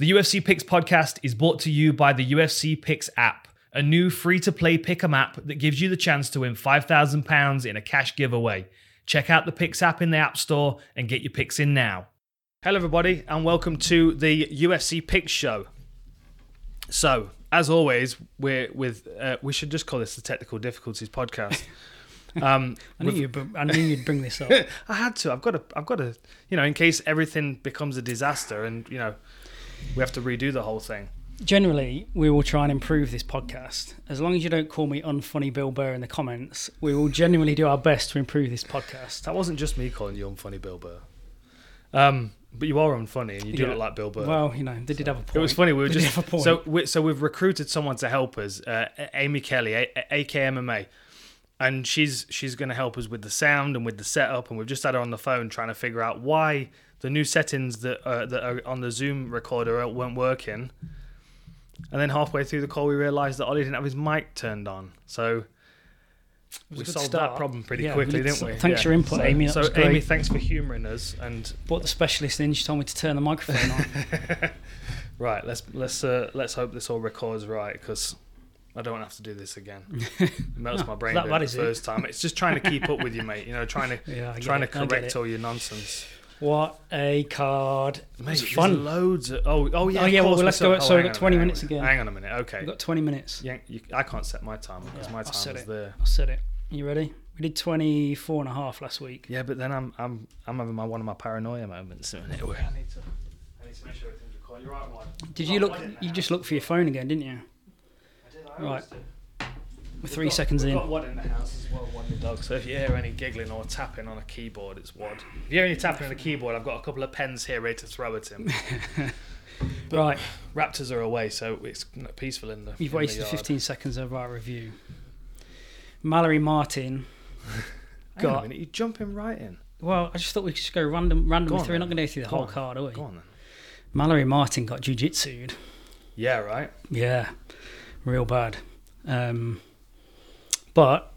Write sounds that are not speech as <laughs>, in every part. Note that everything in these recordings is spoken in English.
The UFC Picks podcast is brought to you by the UFC Picks app, a new free to play pick'em app that gives you the chance to win £5,000 in a cash giveaway. Check out the Picks app in the App Store and get your picks in now. Hello, everybody, and welcome to the UFC Picks show. So, as always, we're with, uh, we should just call this the Technical Difficulties podcast. <laughs> Um, I knew, you'd, I knew you'd bring this up. <laughs> I had to. I've got to. I've got to. You know, in case everything becomes a disaster, and you know, we have to redo the whole thing. Generally, we will try and improve this podcast. As long as you don't call me unfunny Bill Burr in the comments, we will genuinely do our best to improve this podcast. That wasn't just me calling you unfunny, Bill Burr. Um, but you are unfunny, and you do Yeah. look like Bill Burr. Well, you know, they did have a point. it was funny. We were They just have a point. so we, so we've recruited someone to help us, uh, Amy Kelly, A- A- AKMMA, and she's she's going to help us with the sound and with the setup. And we've just had her on the phone trying to figure out why the new settings that uh, that are on the Zoom recorder weren't working. And then halfway through the call, we realised that Ollie didn't have his mic turned on. So we solved that problem pretty Yeah, quickly, did didn't we? thanks for your input, so, Amy, that So, Amy, thanks for humouring us. And Brought the specialist in. She told me to turn the microphone on. <laughs> right, let's let's uh, let's hope this all records right because I don't want to have to do this again. It <laughs> melts No, my brain that- that it is the it. first time. It's just trying to keep up with you, mate. You know, trying to <laughs> Yeah, trying it, to correct all your nonsense. What a card! Mate, fun. loads of oh oh yeah. Oh, yeah, well, let's go- so- so oh, we've got 20 minute, minutes again. Hang on a minute. Okay. We've got 20 minutes. Yeah, you, I can't set my timer because Yeah, my I'll timer's set it. there. I said it. You ready? We did 24 and a half last week. Yeah, but then I'm I'm I'm having my one of my paranoia moments. Anyway. I need to I need to make sure everything's recorded. You're right, one. Did oh, you look? You just looked for your phone again, didn't you? I did. I Right. always do. We're We've three got- seconds we've in. got Wad in the house as well, Wad the dog. So if you hear any giggling or tapping on a keyboard, it's Wad. If you hear any tapping on a keyboard, I've got a couple of pens here ready to throw at him. <laughs> Right, Raptors are away, so it's peaceful in the. you've in the wasted yard. 15 seconds of our review. Mallory Martin. <laughs> Hang on a got- minute, you're jumping right in. Well, I just thought we could just go random, randomly Go on through. We're not going to go through the Go whole on. card, are we? Go on then. Mallory Martin got jujitsu'd. Yeah, right. Yeah, real bad. Um, but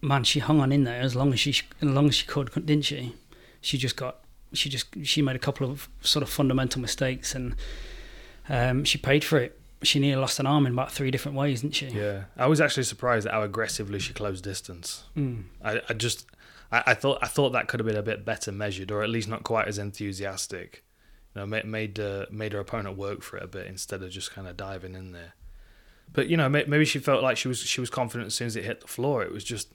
man, she hung on in there as long as she as long as she could, didn't she? She just got she just she made a couple of sort of fundamental mistakes and um, she paid for it. She nearly lost an arm in about three different ways, didn't she? Yeah, I was actually surprised at how aggressively she closed distance. Mm. I, I just, I, I thought, I thought that could have been a bit better measured, or at least not quite as enthusiastic. You know, made made, uh, made her opponent work for it a bit instead of just kind of diving in there. But you know, maybe she felt like she was she was confident as soon as it hit the floor. It was just,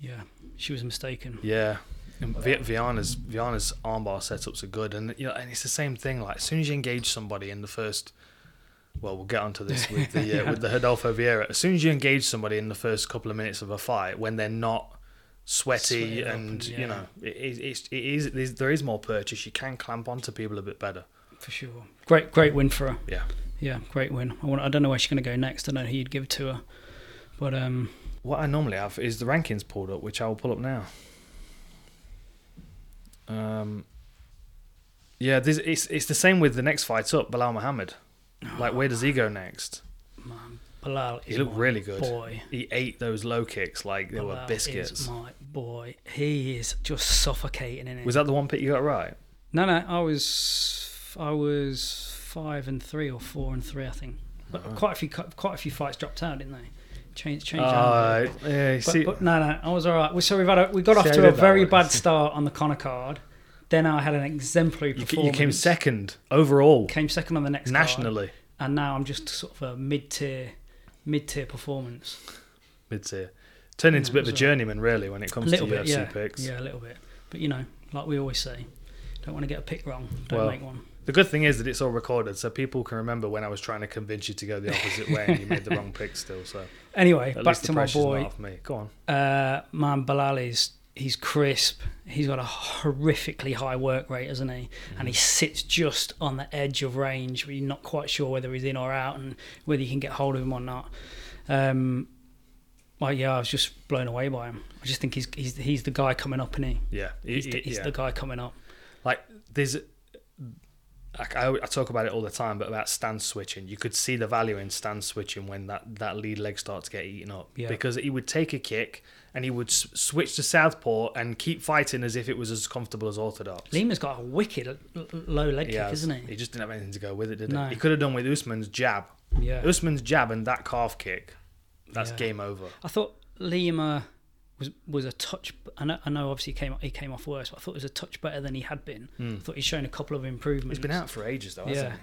Yeah, she was mistaken. yeah. And Vi- Virna's Virna's armbar setups are good, and you know, and it's the same thing. Like as soon as you engage somebody in the first, well, we'll get onto this with the uh, Yeah. <laughs> with the Rodolfo Vieira. As soon as you engage somebody in the first couple of minutes of a fight, when they're not sweaty Sweated up and and- you yeah. know, it, it's it is there is more purchase. You can clamp onto people a bit better. For sure. Great, great win for her. Yeah. Yeah, great win. I, want, I don't know where she's going to go next. I don't know who you'd give to her, but um, What I normally have is the rankings pulled up, which I will pull up now. Um. Yeah, this, it's it's the same with the next fight up, Belal Muhammad. Like, where does he go next? man, Belal He looked my really good. Boy, He ate those low kicks like they were biscuits. Is my boy, he is just suffocating in it. Was that the one pick you got right? No, no, I was I was five and three or four and three, I think. But Alright. quite a few quite a few fights dropped out, didn't they? Changed changed. Uh, bit. yeah, but, see, but no, no, I was all right. So we've had a, we got off to a very bad <laughs> start on the Connor card. Then I had an exemplary you, performance. you came second overall Came second on the next card, nationally. and now I'm just sort of a mid tier, mid tier performance. Mid tier. Turned into a bit of a journeyman, really, when it comes to little UFC yeah, picks. yeah, a little bit. But you know, like we always say, don't want to get a pick wrong. Don't Well, make one. The good thing is that it's all recorded, so people can remember when I was trying to convince you to go the opposite way and you made the wrong <laughs> pick still. So Anyway, at back to my boy. me. Go on. Uh, man, Belal is he's crisp. He's got a horrifically high work rate, hasn't he? And he sits just on the edge of range where you're not quite sure whether he's in or out and whether you can get hold of him or not. Um, well, yeah, I was just blown away by him. I just think he's he's he's the guy coming up, and he Yeah, he's, he- the, he's yeah. the guy coming up. like there's I, I talk about it all the time, but about stance switching, you could see the value in stance switching when that, that lead leg starts to get eaten up. Yeah. Because he would take a kick and he would s- switch to southpaw and keep fighting as if it was as comfortable as orthodox. Lima's got a wicked l- l- low leg He kick, has. isn't he? He just didn't have anything to go with it, did No. he? He could have done with Usman's jab. Yeah. Usman's jab and that calf kick, that's Yeah. game over. I thought Lima was was a touch. I know, I know obviously he came he came off worse, but I thought it was a touch better than he had been. I thought he's shown a couple of improvements. He's been out for ages, though, hasn't Yeah. he?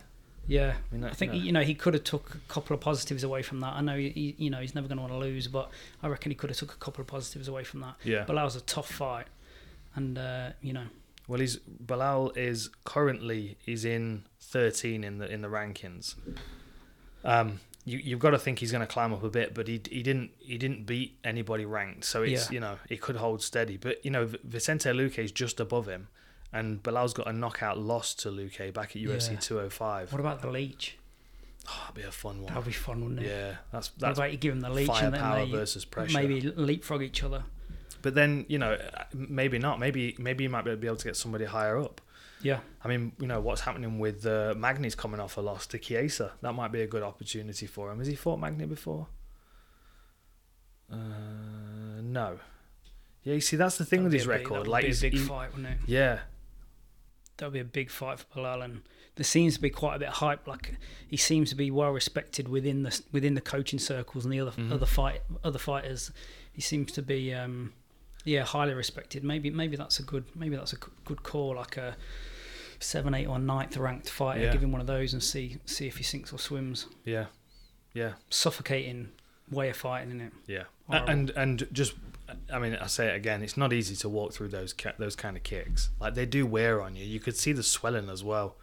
Yeah, I mean, I think you know. you know he could have took a couple of positives away from that. I know he, you know he's never going to want to lose, but I reckon he could have took a couple of positives away from that. Yeah. But that was a tough fight, and uh, you know Well, he's Belal is currently he's in 13 in the in the rankings. Um, you you've got to think he's going to climb up a bit, but he he didn't he didn't beat anybody ranked, so it's Yeah. you know he could hold steady. But you know Vicente Luque is just above him, and Belal's got a knockout loss to Luque back at UFC Yeah. 205. what about the leech? Oh, that'd be a fun one. That'd be fun, wouldn't it? Yeah, that's What that's. about you give him the leech and then they versus pressure. maybe leapfrog each other? But then you know maybe not. Maybe maybe you might be able to get somebody higher up. Yeah, I mean, you know what's happening with uh, Magny's coming off a loss to Chiesa. That might be a good opportunity for him. Has he fought Magny before? Uh, no. Yeah, you see, that's the thing That'd with his a big- record. that'd Like, be a big he- fight, wouldn't it? yeah, That'd be a big fight for Belal, and there seems to be quite a bit of hype. Like he seems to be well respected within the within the coaching circles and the other Mhm. other fight other fighters. He seems to be um, yeah highly respected. Maybe maybe that's a good maybe that's a good call. Like a seven, eight, or ninth ranked fighter. Yeah. Give him one of those and see see if he sinks or swims. yeah, yeah, Suffocating way of fighting, isn't it? yeah. Horrible. And and just, I mean, I say it again. It's not easy to walk through those those kind of kicks. Like they do wear on you. You could see the swelling as well.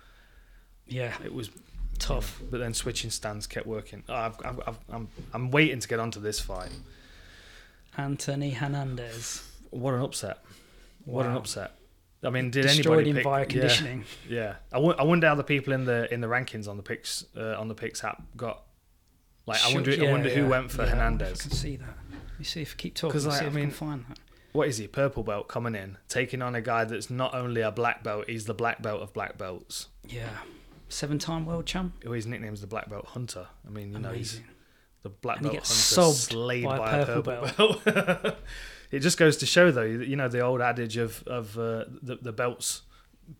Yeah, It was tough. But then switching stands kept working. Oh, I've, I've, I've, I'm I'm waiting to get onto this fight. Anthony Hernandez. What an upset! What an upset! I mean, did Destroyed anybody him pick, via yeah, conditioning. <laughs> Yeah, I wo- I wonder how the people in the in the rankings on the picks uh, on the picks app got. Like, I wonder, I yeah, who went for Yeah, I wonder Hernandez. I can see that. Let me see if keep talking. 'Cause, see like, I I mean- can find that. What is he? Purple belt coming in, taking on a guy that's not only a black belt, he's the black belt of black belts. Yeah, seven-time world champ. Oh, his nickname's the Black Belt Hunter. I mean, you know, he's the Black And Belt Hunter slayed by a by, a purple purple belt. <laughs> it just goes to show, though, you know, the old adage of of uh, the the belts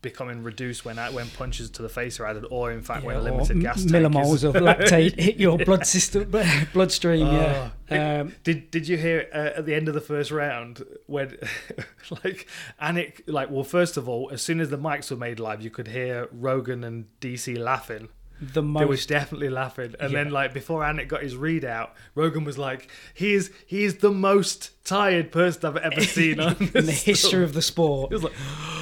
becoming reduced when when punches to the face are added, or in fact when a limited gas millimoles of <laughs> lactate hit your <laughs> blood system, <laughs> bloodstream. Oh. yeah. Um, Did Did you hear uh, at the end of the first round when, like, Anik, like, well, first of all, as soon as the mics were made live, you could hear Rogan and DC laughing. The They were definitely laughing, and Yeah. then like before Anik got his readout, Rogan was like, "He is he is the most tired person I've ever <laughs> seen on in the history of the sport, It was like,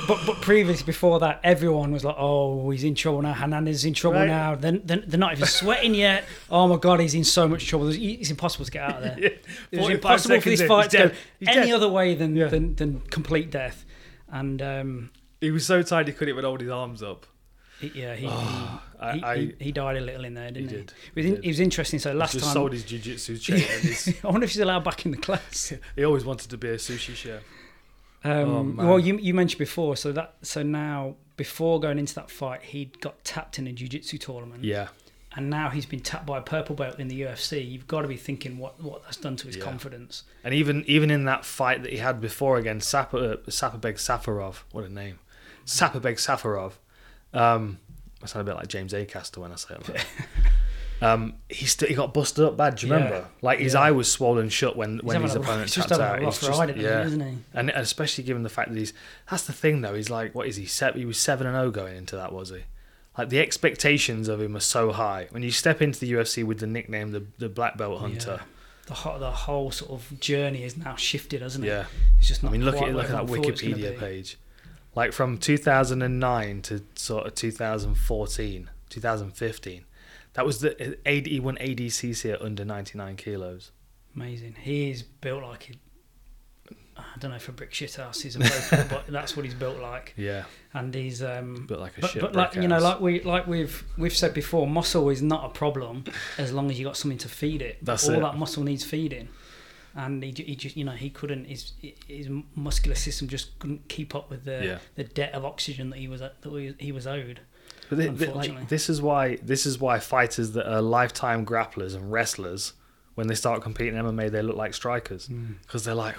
but but previous before that, everyone was like, "Oh, he's in trouble now. Hernandez is in trouble Right. now." Then, then they're not even sweating yet. <laughs> Oh my god, he's in so much trouble. It's impossible to get out of there. <laughs> yeah, It was impossible for this fight to go any dead. other way than, Yeah. than than complete death. And um, He was so tired he couldn't even hold his arms up. He, yeah, he, I- he, he, I- he, he died a little in there, didn't he? did. It was, He in, did. was interesting. So last He just time, sold his jiu-jitsu <laughs> he's- I wonder if he's allowed back in the class. <laughs> he always wanted to be a sushi chef. Um, Oh, well, you you mentioned before, so that so now before going into that fight, he'd got tapped in a jiu-jitsu tournament, Yeah, and now he's been tapped by a purple belt in the UFC. You've got to be thinking what what that's done to his Yeah. confidence. and even even in that fight that he had before against Sapa, uh, Saparbeg Safarov, what a name, Saparbeg Safarov. Um, I sound a bit like James Acaster when I say it. Like <laughs> um, he still he got busted up bad. Do you Yeah. remember? Like his Yeah. eye was swollen shut when when having his opponent <laughs> he's just tapped out. He's just- ride yeah. isn't he? And especially given the fact that he's that's the thing though. He's like what is he? Se- he was seven and zero going into that, was he? Like the expectations of him are so high. When you step into the UFC with the nickname the the black belt hunter, Yeah. The whole, the whole sort of journey is now shifted, hasn't it? yeah. It's just not. I mean, look at look at that everyone thought it was gonna Wikipedia page. Like from 2009 to sort of 2014, 2015. That was the AD, he won ADCC at under 99 kilos. Amazing. He's built like a, I don't know if a brick shit house is appropriate, <laughs> but that's what he's built like. Yeah, And he's um, but like a but, shit. but like you know, like we like we've we've said before, muscle is not a problem as long as you got something to feed it. That's all it. that muscle needs feeding, and he, he just you know he couldn't his his muscular system just couldn't keep up with the Yeah. the debt of oxygen that he was that he was owed. But thi- thi- Unfortunately. like, this is why this is why fighters that are lifetime grapplers and wrestlers, when they start competing in MMA, they look like strikers hmm. because they're like.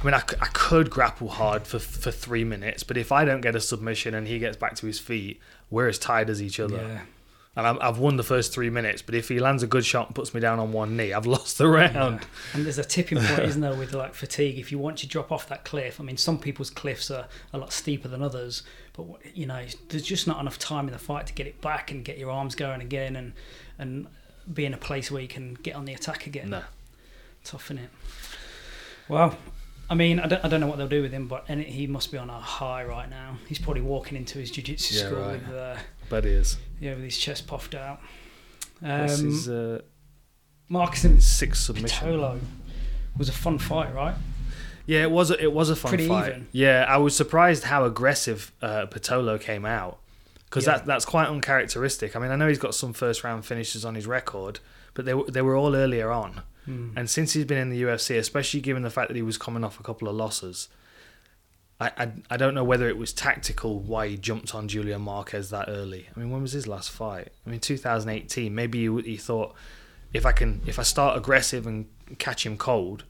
I mean, I could grapple hard for for three minutes, but if I don't get a submission and he gets back to his feet, we're as tied as each other. Yeah. And I've, I've won the first three minutes, but if he lands a good shot and puts me down on one knee, I've <laughs> lost the round. Yeah. And there's a tipping point, <laughs> isn't there, with like fatigue. If you want to drop off that cliff, I mean, some people's cliffs are a lot steeper than others, but you know, there's just not enough time in the fight to get it back and get your arms going again, and and be in a place where you can get on the attack again. No. Tough, is it? Well, I mean, I don't, I don't know what they'll do with him, but he must be on a high right now. He's probably walking into his jiu-jitsu Yeah, school right. with, uh, But he is. yeah, with his chest puffed out. Um, his uh, Marquez and sixth submission? Tolo was a fun fight, right? Yeah, it was. A, it was a fun Pretty fight. even. Yeah, I was surprised how aggressive uh, Pitolo came out because Yeah. that that's quite uncharacteristic. I mean, I know he's got some first round finishes on his record, but they were they were all earlier on. Hmm. And since he's been in the UFC, especially given the fact that he was coming off a couple of losses, I, I, I don't know whether it was tactical why he jumped on Julian Marquez that early. I mean, when was his last fight? I mean, 2018. Maybe he, he thought if I can if I start aggressive and catch him cold.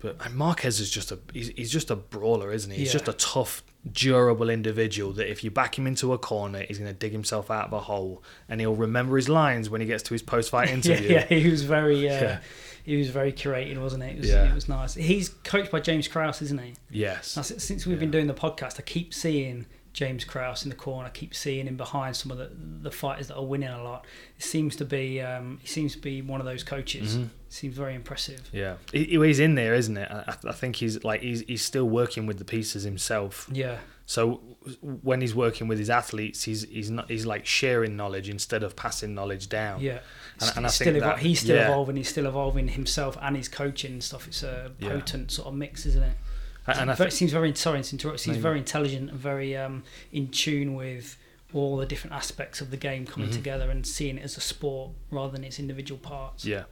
But Marquez is just a he's, he's just a brawler, isn't he? He's Yeah. just a tough, durable individual that if you back him into a corner, he's going to dig himself out of a hole, and he'll remember his lines when he gets to his post-fight <laughs> yeah, interview. yeah, he was very, uh, Yeah. He was very curated, wasn't he? It was, Yeah. it was nice. He's coached by James Krause, isn't he? Yes. That's- Since we've been doing the podcast, I keep seeing James Krause in the corner. I keep seeing him behind some of the the fighters that are winning a lot. It seems to be, um, he seems to be one of those coaches. Mhm. Seems very impressive. Yeah, he, he- he's in there, isn't it? I, I think he's like he's he's still working with the pieces himself. Yeah, So when he's working with his athletes, he's he's not he's like sharing knowledge instead of passing knowledge down. yeah. And- and I He's think still that- he's still yeah. evolving. He's still evolving himself and his coaching and stuff. It's a Yeah. potent sort of mix, isn't it? And, and I Very- seems very sorry to interrupt. Seems No, very intelligent and very um, in tune with all the different aspects of the game coming Mhm. together and seeing it as a sport rather than its individual parts. yeah,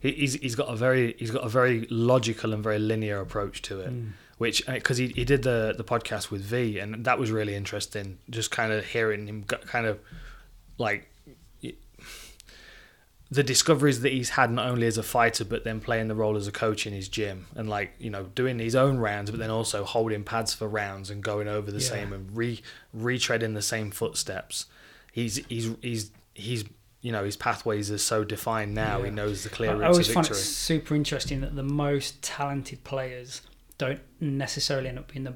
he, he's he's got a very he's got a very logical and very linear approach to it. Mm. Which because he he did the the podcast with V and that was really interesting. Just kind of hearing him kind of like the discoveries that he's had not only as a fighter but then playing the role as a coach in his gym and like you know doing his own rounds but then also holding pads for rounds and going over the Yeah. same and re retreading the same footsteps he's he's he's he's you know his pathways are so defined now Yeah. he knows the I, clear I route to always find it super interesting that the most talented players don't necessarily end up being the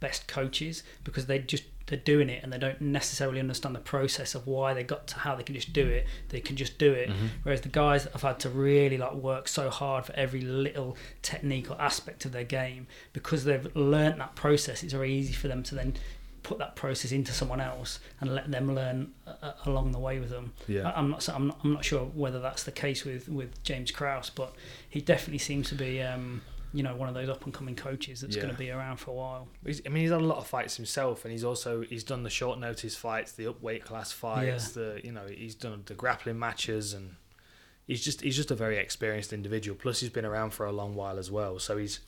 best coaches because they just they're doing it and they don't necessarily understand the process of why they got to how they can just do it. They can just do it. Mhm. Whereas the guys that have had to really like work so hard for every little technique or aspect of their game because they've learnt that process, it's very easy for them to then put that process into someone else and let them learn uh, along the way with them. yeah I- I'm not, I'm not. I'm not sure whether that's the case with, with James Krause, but he definitely seems to be, um, you know, one of those up and coming coaches that's Yeah. going to be around for a while. He's, I mean, he's had a lot of fights himself, and he's also he's done the short notice fights, the up weight class fights, the you know he's done the grappling matches, and he's just he's just a very experienced individual. Plus, he's been around for a long while as well, so he's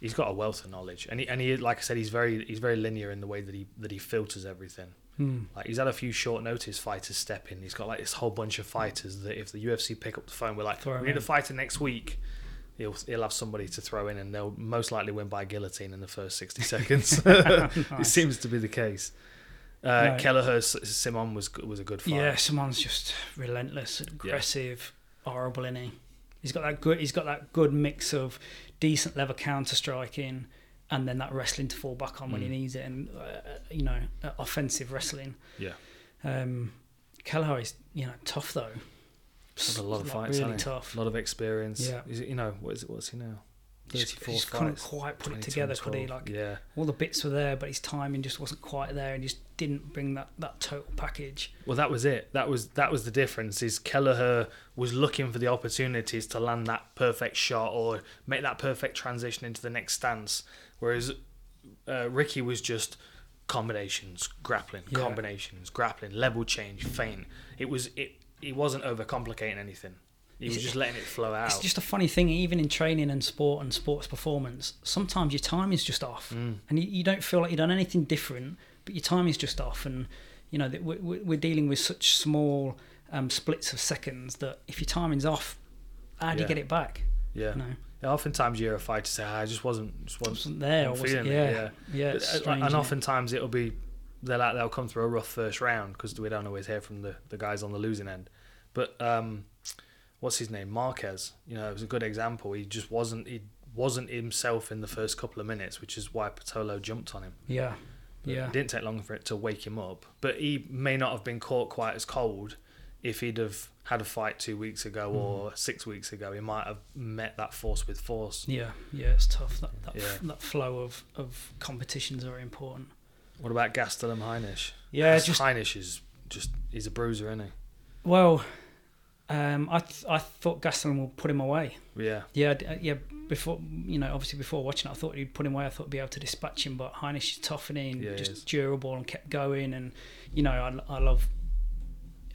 he's got a wealth of knowledge, and he and he like I said, he's very he's very linear in the way that he that he filters everything. Hmm. Like he's had a few short notice fighters step in. He's got like this whole bunch of fighters that if the UFC pick up the phone, we're like, Throw we need a fighter next week. He'll he'll have somebody to throw in, and they'll most likely win by guillotine in the first sixty <laughs> seconds. <laughs> It seems to be the case. Uh, Right. Kelleher Simon was was a good fight. Yeah, Simon's just relentless, aggressive, horrible, is he? He's got that good. He's got that good mix of decent level counter striking, and then that wrestling to fall back on when he Mm. needs it, and uh, you know, uh, offensive wrestling. Yeah. Um, Kelleher is you know tough though. Had a lot of fights, really tough. A lot of experience. Yeah. Is it, you know what is it? What's he now? Thirty-four he just couldn't fights. quite put it together, could he? Like yeah. all the bits were there, but his timing just wasn't quite there, and just didn't bring that, that total package. Well, that was it. That was that was the difference. Is Kelleher was looking for the opportunities to land that perfect shot or make that perfect transition into the next stance, whereas uh, Ricky was just combinations, grappling, Yeah. combinations, grappling, level change, feint. It was it. He wasn't overcomplicating anything. He was just letting it flow out. It's just a funny thing, even in training and sport and sports performance. Sometimes your time is just off, Mm. and you, you don't feel like you've done anything different, but your time is just off, and You know, we- we- we're dealing with such small um, splits of seconds that if your timing's off, how do Yeah. you get it back? Yeah. You know, Yeah, Oftentimes you're a fighter say, "Ah, I just wasn't, just wasn't, wasn't there. Wasn't yeah, it, yeah. But, uh, and oftentimes it'll be they'll like, they'll come through a rough first round because we don't always hear from the, the guys on the losing end. But um, what's his name, Marquez? You know, it was a good example. He just wasn't he wasn't himself in the first couple of minutes, which is why Pitolo jumped on him. yeah, But yeah, It didn't take long for it to wake him up, but he may not have been caught quite as cold. If he'd have had a fight two weeks ago or six weeks ago, he might have met that force with force. yeah, yeah. It's tough. That that, Yeah. that flow of of competitions are important. What about Gastelum Heinisch? Yeah, Gas- just Heinisch is just he's a bruiser, isn't he? well. Um, I th- I thought Gastelum will put him away. Yeah, Yeah, d- uh, yeah. Before you know, obviously before watching it, I thought he'd put him away. I thought he'd be able to dispatch him, but Heinisch is toughening, Yeah, he just is. durable, and kept going. And you know, I, I love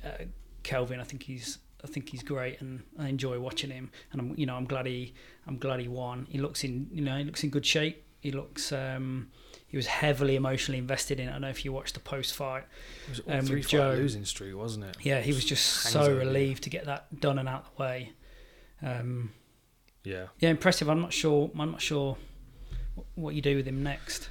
uh, Kelvin. I think he's I think he's great, and I enjoy watching him. And I'm you know I'm glad he I'm glad he won. He looks in you know he looks in good shape. He looks um, he was heavily emotionally invested in. it. I don't know if you watched the post fight. it was all Um, three with fight Joe. losing streak, wasn't it? Yeah, he was just so over relieved to get that done and out of the way. Um, Yeah, yeah, impressive. I'm not sure. I'm not sure what you do with him next.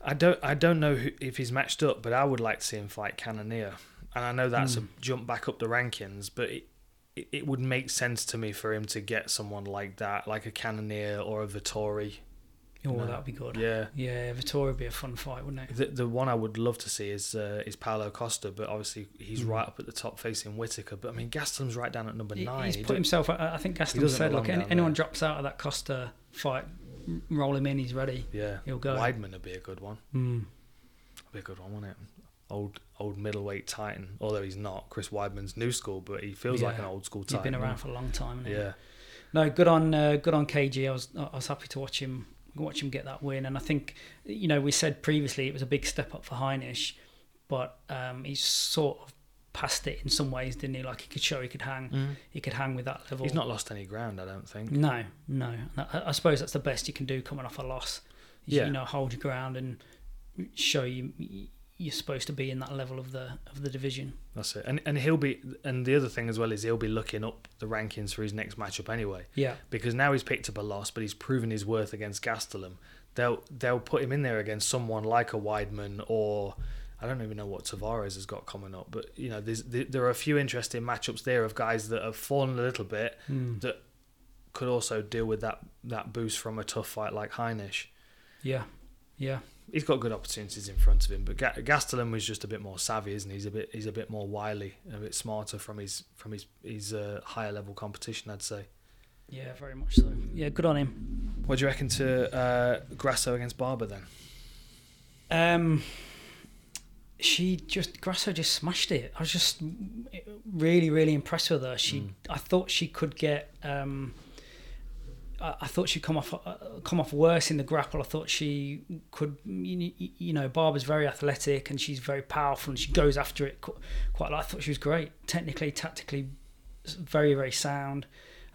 I don't I don't know who, if he's matched up, but I would like to see him fight Cannonier, and I know that's Hmm. a jump back up the rankings, but it, it it would make sense to me for him to get someone like that, like a Cannonier or a Vettori. Oh, No. that'd be good. Yeah. Yeah, Vittoria would be a fun fight, wouldn't it? The the one I would love to see is uh, is Paulo Costa, but obviously he's Mm. right up at the top facing Whittaker. But I mean Gastelum's right down at number He- nine. He's He put himself. I think Gaston said, "Look, any, anyone there." drops out of that Costa fight, roll him in. He's ready. yeah, He'll go." Weidman would be a good one. Mm. Be a good one, wouldn't it? Old old middleweight titan, although he's not. Chris Weidman's new school, but he feels like an old school He's titan. been around for a long time. hasn't he? Yeah, No, good on uh, good on KG. I was I was happy to watch him watch him get that win, and I think you know we said previously it was a big step up for Heinisch, but um, he's sort of passed it in some ways, didn't he? Like he could show he could hang, he could hang with that level. he's not lost any ground, I don't think. No, no. I, I suppose that's the best you can do coming off a loss. is, Yeah. You know, hold your ground and show you you're supposed to be in that level of the of the division. That's it. And and he'll be. And the other thing as well is he'll be looking up the rankings for his next matchup anyway. Yeah. because now he's picked up a loss, but he's proven his worth against Gastelum. They'll they'll put him in there against someone like a Weidman or I don't even know what Tavares has got coming up, but you know there's there there are a few interesting matchups there of guys that have fallen a little bit Mm. that could also deal with that that boost from a tough fight like Heinisch. Yeah. Yeah. He's got good opportunities in front of him, but Ga- Gastelum was just a bit more savvy, isn't he? He's a bit he's a bit more wily, and a bit smarter from his from his his uh, higher level competition, I'd say. Yeah, very much so. Yeah, good on him. What do you reckon to uh, Grasso against Barber then? Um, she just Grasso just smashed it. I was just really, really impressed with her. She, Mm. I thought she could get. Um, I, thought she'd come off uh, come off worse in the grapple. I thought she could. You, know, Barbara's very athletic and she's very powerful and she goes after it qu- quite. a lot. I thought she was great, technically, tactically, very, very sound.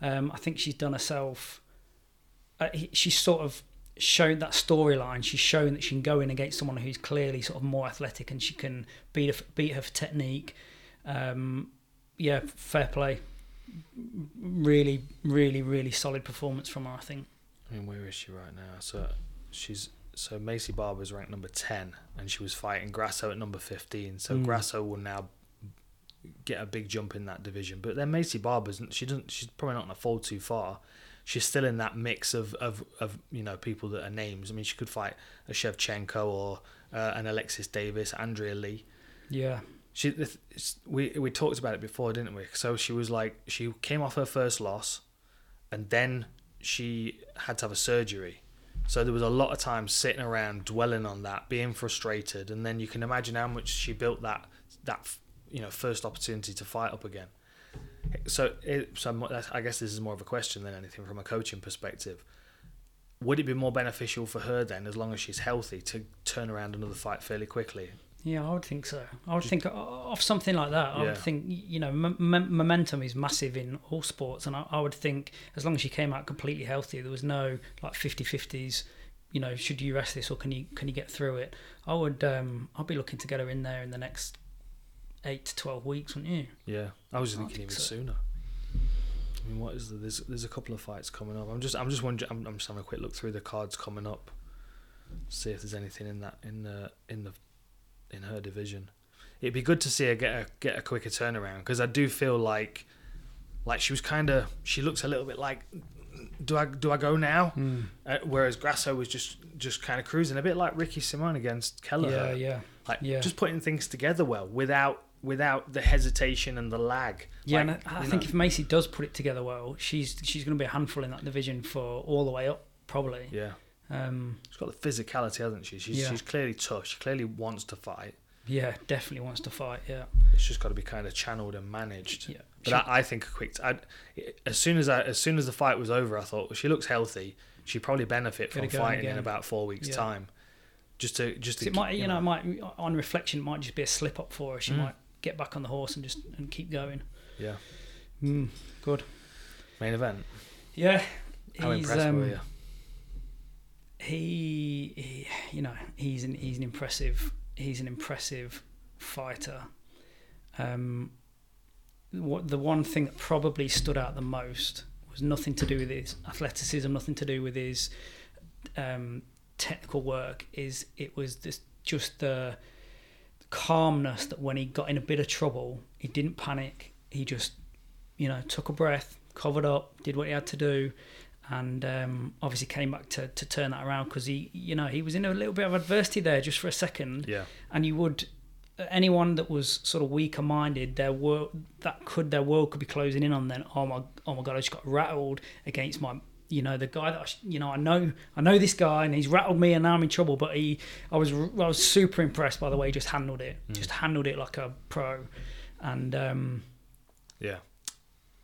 Um, I think she's done herself. Uh, he- she's sort of shown that storyline. She's shown that she can go in against someone who's clearly sort of more athletic and she can beat her, beat her for technique. Um, yeah, fair play. Really, really, really solid performance from her. I think. I mean, where is she right now? So she's so Maycee Barber's ranked number ten, and she was fighting Grasso at number fifteen. So Mm. Grasso will now get a big jump in that division. But then Maycee Barber's she doesn't. She's probably not going to fall too far. She's still in that mix of, of, of you know people that are names. I mean, she could fight a Shevchenko or uh, an Alexis Davis, Andrea Lee. Yeah. She we we talked about it before, didn't we? So she was like she came off her first loss, and then she had to have a surgery. So there was a lot of time sitting around dwelling on that, being frustrated, and then you can imagine how much she built that that you know first opportunity to fight up again. So it, so I guess this is more of a question than anything from a coaching perspective. Would it be more beneficial for her then, as long as she's healthy, to turn around another fight fairly quickly? Yeah, I would think so. I would think o- of something like that. I Yeah. would think, you know, m- m- momentum is massive in all sports. And I, I would think as long as she came out completely healthy, there was no like 50 50s, you know, should you rest this or can you can you get through it? I would, um, I'd be looking to get her in there in the next eight to twelve weeks, wouldn't you? Yeah, I was I thinking think even so. sooner. I mean, what is the, there's there's a couple of fights coming up. I'm just I'm just wondering. I'm, I'm just having a quick look through the cards coming up, see if there's anything in that in the in the in her division. It'd be good to see her get a get a quicker turnaround because I do feel like like she was kind of she looks a little bit like do I do I go now? Uh, whereas Grasso was just just kind of cruising a bit like Ricky Simone against Kelleher Yeah, yeah, like Yeah. just putting things together well without without the hesitation and the lag. yeah. Like, and I, I think know, if Maycee does put it together well, she's she's going to be a handful in that division for all the way up, probably. yeah, Um, she's got the physicality, hasn't she? She's Yeah. she's clearly tough. She clearly wants to fight. yeah, definitely wants to fight. Yeah, It's just got to be kind of channeled and managed. yeah. But I, I think a quick. I, as soon as I as soon as the fight was over, I thought well, she looks healthy. She'd probably benefit from fighting in about four weeks' Yeah. time. Just to just to it might, you know, it might on reflection, it might just be a slip up for her. She Mm. might get back on the horse and just and keep going. yeah. Mm, good. Main event. Yeah, How impressed um, were you? He, he you know he's an he's an impressive he's an impressive fighter. Um what the one thing that probably stood out the most was nothing to do with his athleticism nothing to do with his um technical work is it was this just the calmness that when he got in a bit of trouble he didn't panic. He just you know took a breath covered up did what he had to do and um, obviously came back to, to turn that around because he you know he was in a little bit of adversity there just for a second. Yeah. and you would anyone that was sort of weaker minded their world that could their world could be closing in on then oh my oh my god I just got rattled against my you know the guy that I, you know I know I know this guy and he's rattled me and now I'm in trouble. But he I was I was super impressed by the way he just handled it just handled it like a pro. And um Yeah.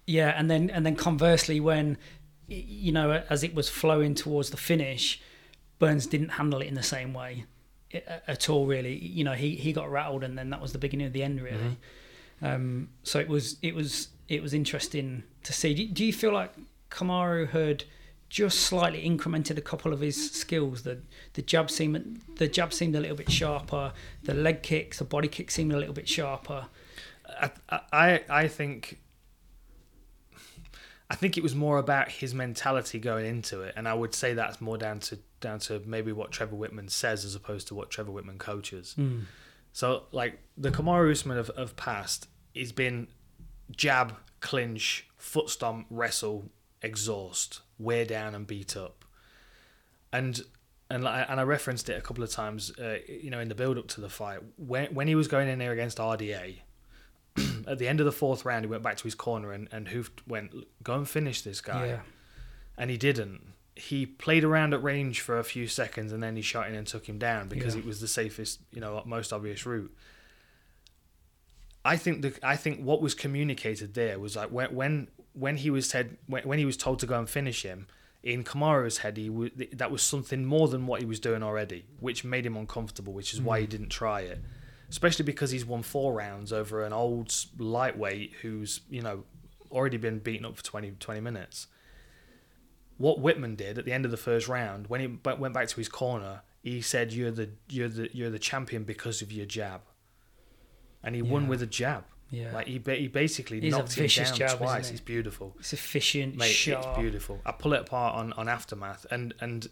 yeah, and then and then conversely, when you know as it was flowing towards the finish, Burns didn't handle it in the same way at all. Really, you know, he he got rattled, and then that was the beginning of the end. Really, um, so it was it was it was interesting to see. Do, do you feel like Kamaru had just slightly incremented a couple of his skills? The the jab seemed the jab seemed a little bit sharper. The leg kicks, the body kick seemed a little bit sharper. I, I I think I think it was more about his mentality going into it, and I would say that's more down to down to maybe what Trevor Wittman says as opposed to what Trevor Wittman coaches. So like the Kamaru Usman of, of past, he's been jab, clinch, foot stomp, wrestle, exhaust, wear down, and beat up, and and like, and I referenced it a couple of times, uh, you know, in the build up to the fight when when he was going in there against RDA. <clears throat> at the end of the fourth round, he went back to his corner and and Hoof went, "Go and finish this guy," Yeah, and he didn't. He played around at range for a few seconds and then he shot in and took him down because Yeah. it was the safest, you know, most obvious route. I think the I think what was communicated there was like when when when he was said when, when he was told to go and finish him in Kamaru's head he w- that was something more than what he was doing already, which made him uncomfortable, which is why he mm. didn't try it. Especially because he's won four rounds over an old lightweight who's you know already been beaten up for 20, 20 minutes what Wittman did at the end of the first round when he went back to his corner, he said, "You're the you're the you're the champion because of your jab," and he won with a jab. yeah. Like he ba- he basically He's knocked him down jab, twice. he? He's beautiful, It's efficient, mate. sharp. It's beautiful. I pull it apart on on aftermath, and and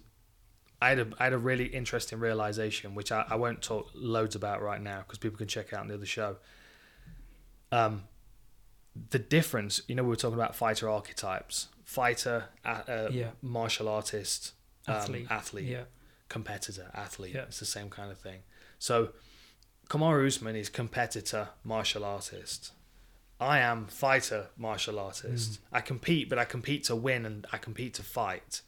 I had a I had a really interesting realization, which I, I won't talk loads about right now because people can check out on the other show. Um, the difference, you know, we were talking about fighter archetypes, fighter, uh, Yeah. martial artist, um, Athlete. athlete, Yeah, competitor, athlete. Yeah. It's the same kind of thing. So, Kamaru Usman is competitor, martial artist. I am fighter, martial artist. I compete, but I compete to win and I compete to fight.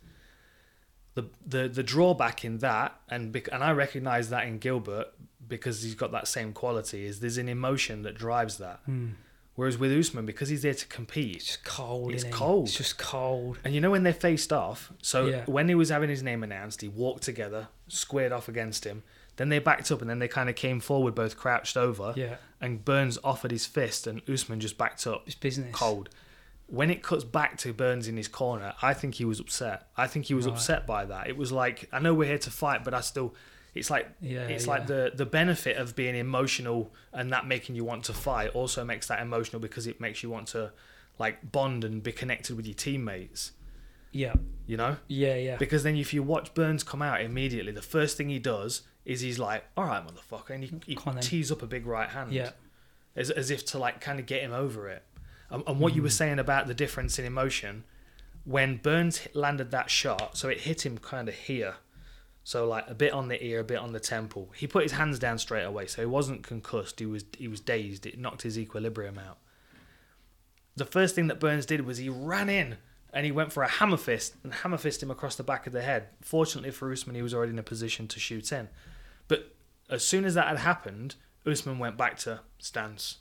The the the drawback in that, and bec- and I recognize that in Gilbert because he's got that same quality. Is there's an emotion that drives that. Hmm. Whereas with Usman, because he's there to compete, it's just cold. It's cold. It's just cold. and you know when they faced off, so Yeah. when he was having his name announced, he walked together, squared off against him. Then they backed up and then they kind of came forward, both crouched over. Yeah, And Burns offered his fist and Usman just backed up, it's business. cold. When it cuts back to Burns in his corner, I think he was upset. I think he was Right. upset by that. It was like, I know we're here to fight, but I still, It's like Yeah, it's yeah. like the the benefit of being emotional and that making you want to fight also makes that emotional because it makes you want to like bond and be connected with your teammates. Yeah, You know, yeah, yeah. because then if you watch Burns come out immediately, the first thing he does is he's like, "All right, motherfucker," and he, he tees up a big right hand, Yeah, as as if to like kind of get him over it. And, and what you were Mm. saying about the difference in emotion when Burns hit- landed that shot, so it hit him kind of here. So like a bit on the ear, a bit on the temple. He put his hands down straight away, so he wasn't concussed. He was he was dazed. It knocked his equilibrium out. The first thing that Burns did was he ran in and he went for a hammer fist and hammer fist him across the back of the head. Fortunately for Usman, he was already in a position to shoot in. But as soon as that had happened, Usman went back to stance.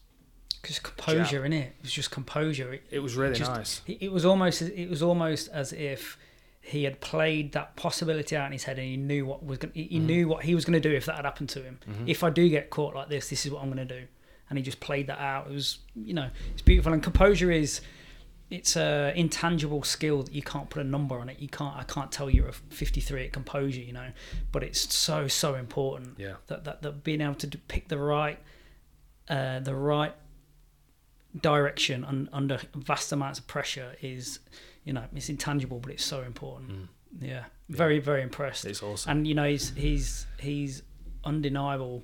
Because composure in it. It was just composure. It, It was really Just- nice. it was almost it was almost as if he had played that possibility out in his head and he knew what was he Mhm. knew what he was going to do if that had happened to him Mhm. if i do get caught like this this is what i'm going to do and he just played that out it was you know it's beautiful and composure is it's a intangible skill that you can't put a number on it you can't i can't tell you're a 53 at composure you know but it's so so important Yeah. that that, that being able to pick the right uh, the right direction un, under vast amounts of pressure is you know it's intangible but it's so important Mm. yeah very very impressed It's awesome. and you know he's he's he's undeniable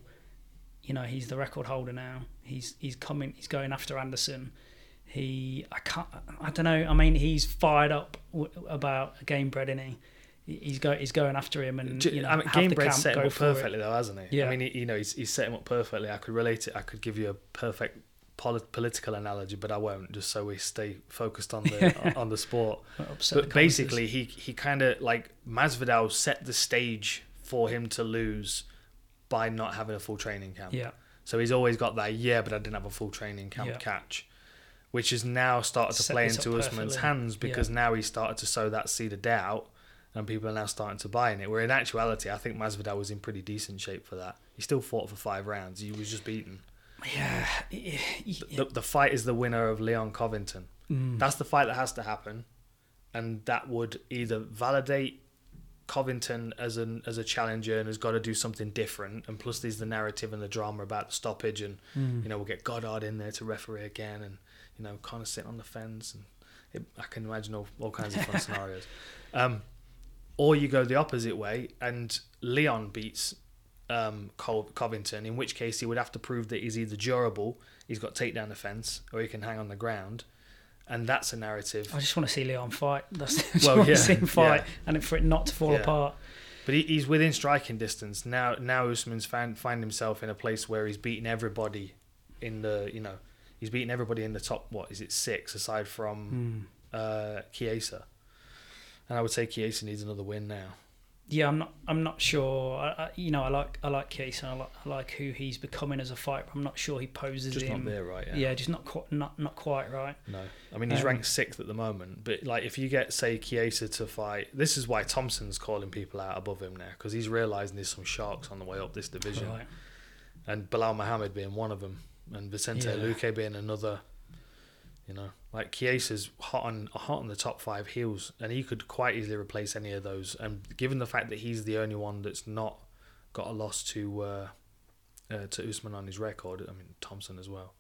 you know he's the record holder now he's he's coming he's going after anderson he i can't i don't know i mean he's fired up w- about Gamebred and he he's go he's going after him and you know I mean, have Game the Bread camp set him go up for it. perfectly, though, hasn't he? Yeah. I mean, he, you know, he's, he's set him up perfectly. I could relate it. I could give you a perfect polit- political analogy, but I won't, just so we stay focused on the <laughs> on the sport. But the basically, he he kind of like Masvidal set the stage for him to lose by not having a full training camp. yeah So he's always got that, yeah, but I didn't have a full training camp Yeah. catch, which has now started to Set play into Usman's hands because now he's started to sow that seed of doubt and people are now starting to buy in it. Where in actuality, I think Masvidal was in pretty decent shape for that. He still fought for five rounds. He was just beaten. Yeah, The, the fight is the winner of Leon Covington. Mm. That's the fight that has to happen, and that would either validate Covington as an as a challenger and has got to do something different. And plus, there's the narrative and the drama about the stoppage, and Mm. you know we'll get Goddard in there to referee again, and you know kind of sit on the fence, and it, I can imagine all, all kinds of fun <laughs> scenarios. Um, or you go the opposite way, and Leon beats um, Col- Covington, in which case he would have to prove that he's either durable, he's got takedown defense, or he can hang on the ground, and that's a narrative. I just want to see Leon fight. <laughs> That's I just Well, want yeah, to see him fight, yeah. and for it not to fall Yeah. apart. But he, he's within striking distance now. Now Usman's found find himself in a place where he's beaten everybody in the you know he's beaten everybody in the top what is it six aside from Mm. uh, Chiesa, and I would say Chiesa needs another win now. Yeah, I'm not. I'm not sure. I, I, you know, I like. I like Case, and I like. I like who he's becoming as a fighter. I'm not sure he poses Just him. not there, right? Yeah. just not quite. Not not quite right. No, I mean he's Um, ranked sixth at the moment, but like if you get say Chiesa to fight, this is why Thompson's calling people out above him now because he's realizing there's some sharks on the way up this division, Right. and Belal Muhammad being one of them, and Vicente Yeah. Luque being another. You know, like Chiesa's hot on hot on the top five heels, and he could quite easily replace any of those. And given the fact that he's the only one that's not got a loss to uh, uh, to Usman on his record, I mean Thompson as well.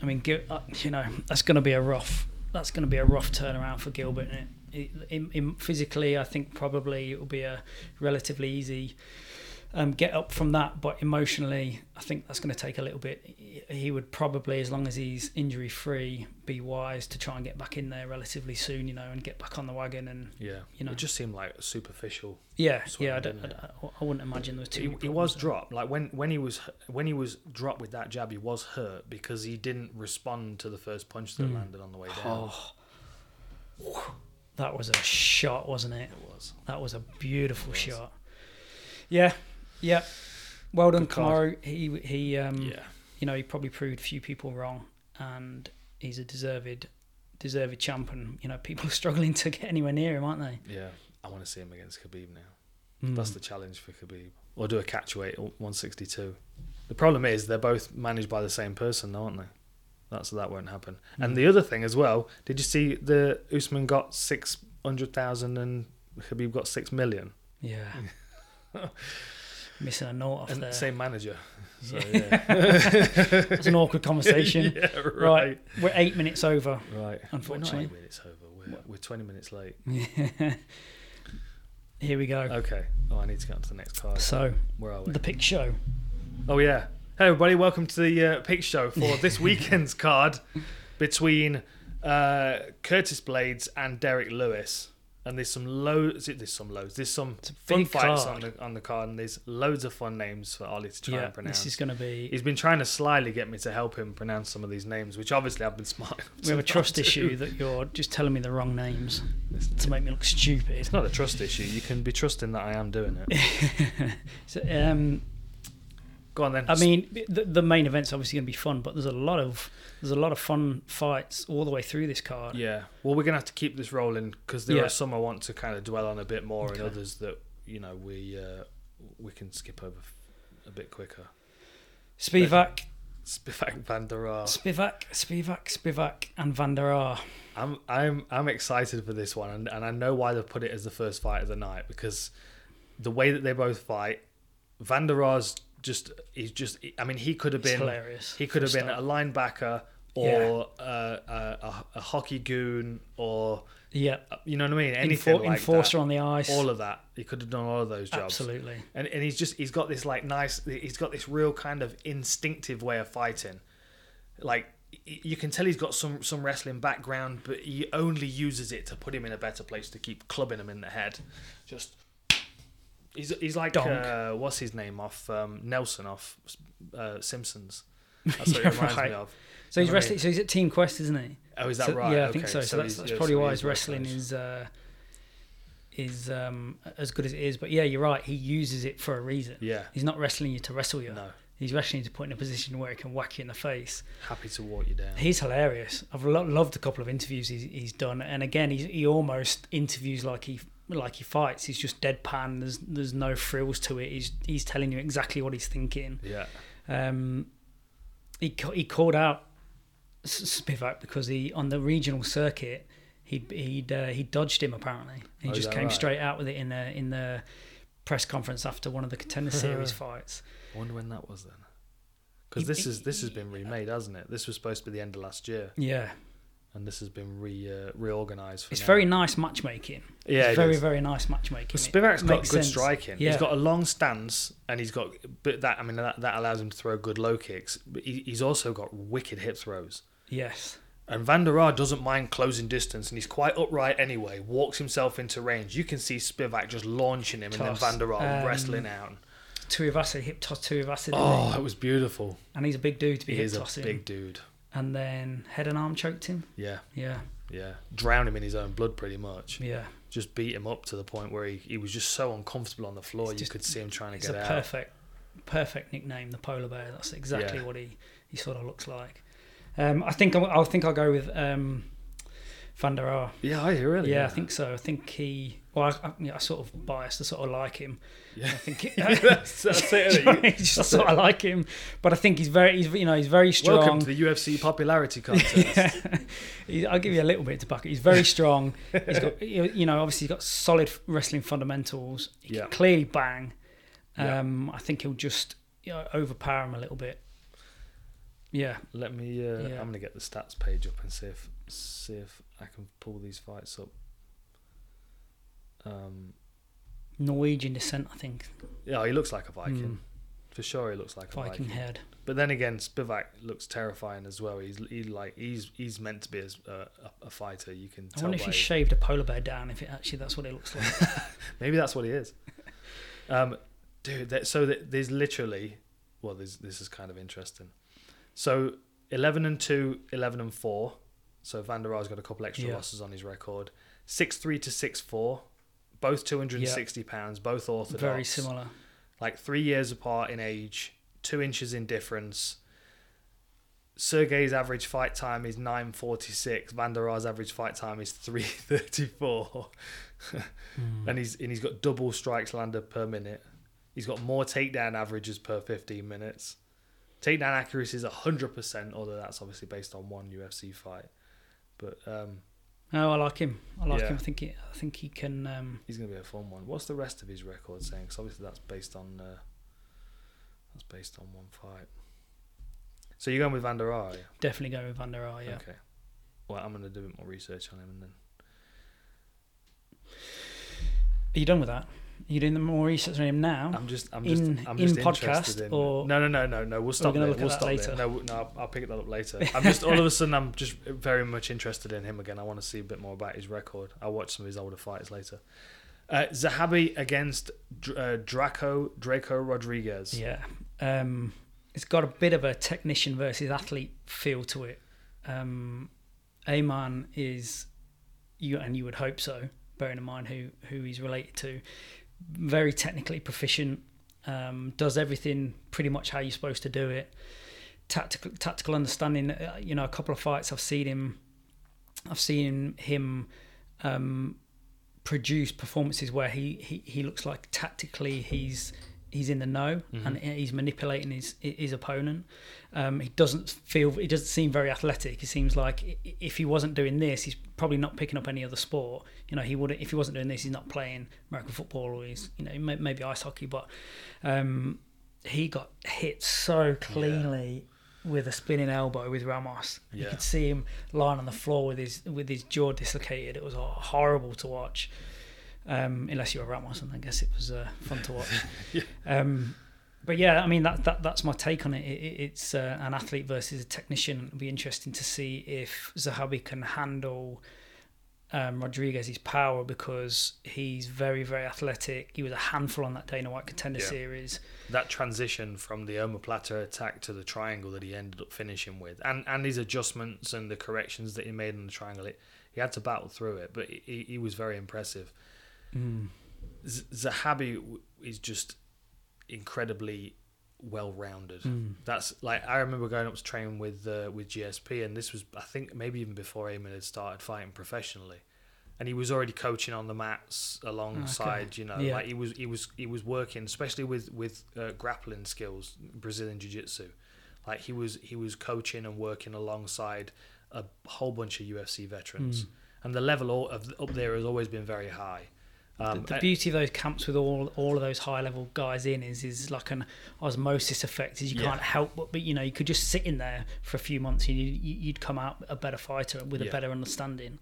I mean, uh, you know, that's going to be a rough. That's going to be a rough turnaround for Gilbert. It? Physically, I think probably it will be a relatively easy um, get up from that. But emotionally, I think that's going to take a little bit. He- would probably, as long as he's injury free, be wise to try and get back in there relatively soon. You know, and get back on the wagon. And Yeah, You know. it just seemed like superficial. yeah, yeah. I, don't, I, I wouldn't imagine there was too. He, he was there. dropped. Like when when he was when he was dropped with that jab, he was hurt because he didn't respond to the first punch that Mm. landed on the way down. Oh, that was a shot, wasn't it? It was. That was a beautiful was. shot. Yeah, yeah. Well done, Good. Kamaru. He he um Yeah, you know he probably proved a few people wrong, and he's a deserved deserved champ. And you know people are <laughs> struggling to get anywhere near him, aren't they? yeah. I want to see him against Khabib now. Mm. That's the challenge for Khabib. Or do a catch weight 162. The problem is they're both managed by the same person, though, aren't they? That's that won't happen. And Mm. the other thing as well, did you see the Usman got six hundred thousand and Khabib got six million? yeah. <laughs> missing a note off And there. same manager. So, yeah. <laughs> It's an awkward conversation. <laughs> yeah, right. right. we're eight minutes over. Right. Unfortunately. We're not eight minutes over. We're, we're 20 minutes late. <laughs> Here we go. Okay. Oh, I need to get on to the next card. So Where are we? the pick show. Oh, yeah. Hey, everybody. Welcome to the uh, pick show for this weekend's card between uh, Curtis Blaydes and Derrick Lewis. And there's some loads. There's some loads. There's some fun fights card. on the on the card, and there's loads of fun names for Ollie to try Yeah, and pronounce. this is going to be. He's been trying to slyly get me to help him pronounce some of these names, which obviously I've been smart. We to have a trust do. issue that you're just telling me the wrong names to make me look stupid. It's not a trust issue. You can be trusting that I am doing it. <laughs> So, um, Go on then. I mean, the, the main event's obviously going to be fun, but there's a lot of there's a lot of fun fights all the way through this card. yeah. Well, we're gonna have to keep this rolling because there Yeah. are some I want to kind of dwell on a bit more, Okay. and others that you know we uh, we can skip over a bit quicker. Spivak, Spivak Van der Aar. Spivak, Spivak, Spivak, and Van der Aar. I'm I'm I'm excited for this one, and, and I know why they've put it as the first fight of the night because the way that they both fight, Van der Aar's just he's just I mean he could have been hilarious. he could have been a a linebacker or uh, a, a, a hockey goon or Yeah, you know what I mean anything Enfor- like enforcer that. on the ice. all of that he could have done all of those jobs Absolutely. and and he's just he's got this like nice he's got this real kind of instinctive way of fighting like you can tell he's got some some wrestling background but he only uses it to put him in a better place to keep clubbing him in the head just he's he's like uh, what's his name off um, Nelson off uh, Simpsons <laughs> that's what Yeah, it reminds right. me of So he's I mean- wrestling. So he's at Team Quest, isn't he? oh is that So- right Yeah, I Okay, think so. So, that's, that's probably so why he's his wrestling close. is uh, is um, as good as it is. But yeah, you're right. He uses it for a reason. yeah He's not wrestling you to wrestle you. no He's wrestling you to put in a position where he can whack you in the face. happy to walk you down He's hilarious. I've lo- loved a couple of interviews he's, he's done, and again, he's, he almost interviews like he like he fights. He's just deadpan. There's there's no frills to it. He's he's telling you exactly what he's thinking. yeah Um, he he called out Spivak because he on the regional circuit he he'd uh, he dodged him apparently. He Oh, just came right? straight out with it in the in the press conference after one of the contender <laughs> series fights. I wonder when that was then. Because this he- is this has been remade, hasn't it? This was supposed to be the end of last year, Yeah, and this has been re uh, reorganized. For it's now. very nice matchmaking. yeah, it's it very is. very nice matchmaking. It Spivak's got good sense. striking. Yeah. He's got a long stance, and he's got but that I mean that, that allows him to throw good low kicks. But he, he's also got wicked hip throws. Yes, And Van der Aar doesn't mind closing distance, and he's quite upright anyway. Walks himself into range. You can see Spivak just launching him, and then Toss. Van der Aar Um, wrestling out. Tuivasa hip toss Tuivasa, didn't Oh, he? that was beautiful. and he's a big dude to be He hip tossing. big dude. And then head and arm choked him. Yeah, Yeah, yeah. Drown him in his own blood, pretty much. yeah. just beat him up to the point where he, he was just so uncomfortable on the floor It's you just- could see him trying to get out. It's a perfect, perfect nickname, the polar bear. That's exactly Yeah. what he, he sort of looks like. Um, I think I'm, I think I'll go with um, Van der Aar. Yeah, I really. yeah, I think so. I think he. Well, I, I, yeah, I sort of biased. I sort of like him. Yeah. I think <laughs> he, that's, that's it. <laughs> You- just sort of like him, but I think he's very. He's you know he's very strong. Welcome to the UFC popularity <laughs> contest. Yeah. I'll give you a little bit to bucket. He's very strong. He's got, you know, obviously he's got solid wrestling fundamentals. He Yeah. can clearly bang. Um, I think he'll just you know, overpower him a little bit. Yeah, Let me. Uh, Yeah. I'm gonna get the stats page up and see if see if I can pull these fights up. Um, Norwegian descent, I think. yeah, he looks like a Viking. Mm, For sure, he looks like a Viking Viking. head. But then again, Spivak looks terrifying as well. He's he like he's he's meant to be a, a, a fighter. You can I tell wonder if he shaved a polar bear down. If it actually that's what it looks like. <laughs> Maybe that's what he is. <laughs> Um, dude, that, so that there's literally, well, there's, this is kind of interesting. So 11 and 2, 11 and 4. So Van der Aar's got a couple extra Yeah. losses on his record. 6 3 to 6 4. Both 260 pounds, both orthodox. Very similar. Like three years apart in age, two inches in difference. Sergey's average fight time is 9.46. Van der Aar's average fight time is 3.34. <laughs> Mm. and he's and he's got double strikes landed per minute. He's got more takedown averages per 15 minutes. Takedown accuracy is 100%, although that's obviously based on one UFC fight. But um, No, I like him. I like Yeah. him. I think he, I think he can. Um, he's going to be a fun one. What's the rest of his record saying? Because obviously that's based on uh, That's based on one fight. So you're going with Van der Aar, yeah? Definitely going with Van der Aar, yeah. Okay. Well, I'm going to do a bit more research on him and then. Are you done with that? Are doing the more research on him now? I'm just, I'm just, In- I'm in podcast interested in. or- no, no, no, no, no. We'll stop there. We'll stop later? there. No, no, I'll, I'll pick that up later. I'm just all of a sudden, I'm just very much interested in him again. I want to see a bit more about his record. I'll watch some of his older fights later. Uh, Zahabi against uh, Drako Drako Rodriguez. Yeah. Um, it's got a bit of a technician versus athlete feel to it. Um, Aiemann is, you and you would hope so, bearing in mind who, who he's related to, very technically proficient, um, does everything pretty much how you're supposed to do it. Tactical, tactical understanding. uh, You know, a couple of fights I've seen him, I've seen him um, produce performances where he, he, he looks like tactically he's he's in the know and he's manipulating his his opponent. Um, he doesn't feel he doesn't seem very athletic. It seems like if he wasn't doing this, he's probably not picking up any other sport. You know, he would if he wasn't doing this, he's not playing American football or he's you know maybe ice hockey. But um, he got hit so cleanly. With a spinning elbow with Ramos, you could see him lying on the floor with his with his jaw dislocated. It was horrible to watch um, unless you were Ramos, and I guess it was uh, fun to watch. <laughs> Yeah. um, but yeah, I mean that, that that's my take on it. it it- it's uh, an athlete versus a technician. It'll be interesting to see if Zahabi can handle um, Rodriguez's power because he's very very athletic. He was a handful on that Dana White Contender Yeah. Series. That transition from the omoplata attack to the triangle that he ended up finishing with, and and his adjustments and the corrections that he made in the triangle, it, he had to battle through it, but he, he was very impressive. Z- Zahabi is just incredibly well rounded. That's like I remember going up to train with uh, with GSP, and this was I think maybe even before Aiemann had started fighting professionally, and he was already coaching on the mats alongside. You know, Yeah. like he was he was he was working, especially with with uh, grappling skills, Brazilian jiu jitsu. Like he was he was coaching and working alongside a whole bunch of UFC veterans, and the level of up there has always been very high. Um, the and- beauty of those camps with all all of those high level guys in is is like an osmosis effect. Is you Yeah. can't help but, but you know you could just sit in there for a few months and you, you'd come out a better fighter with a better understanding.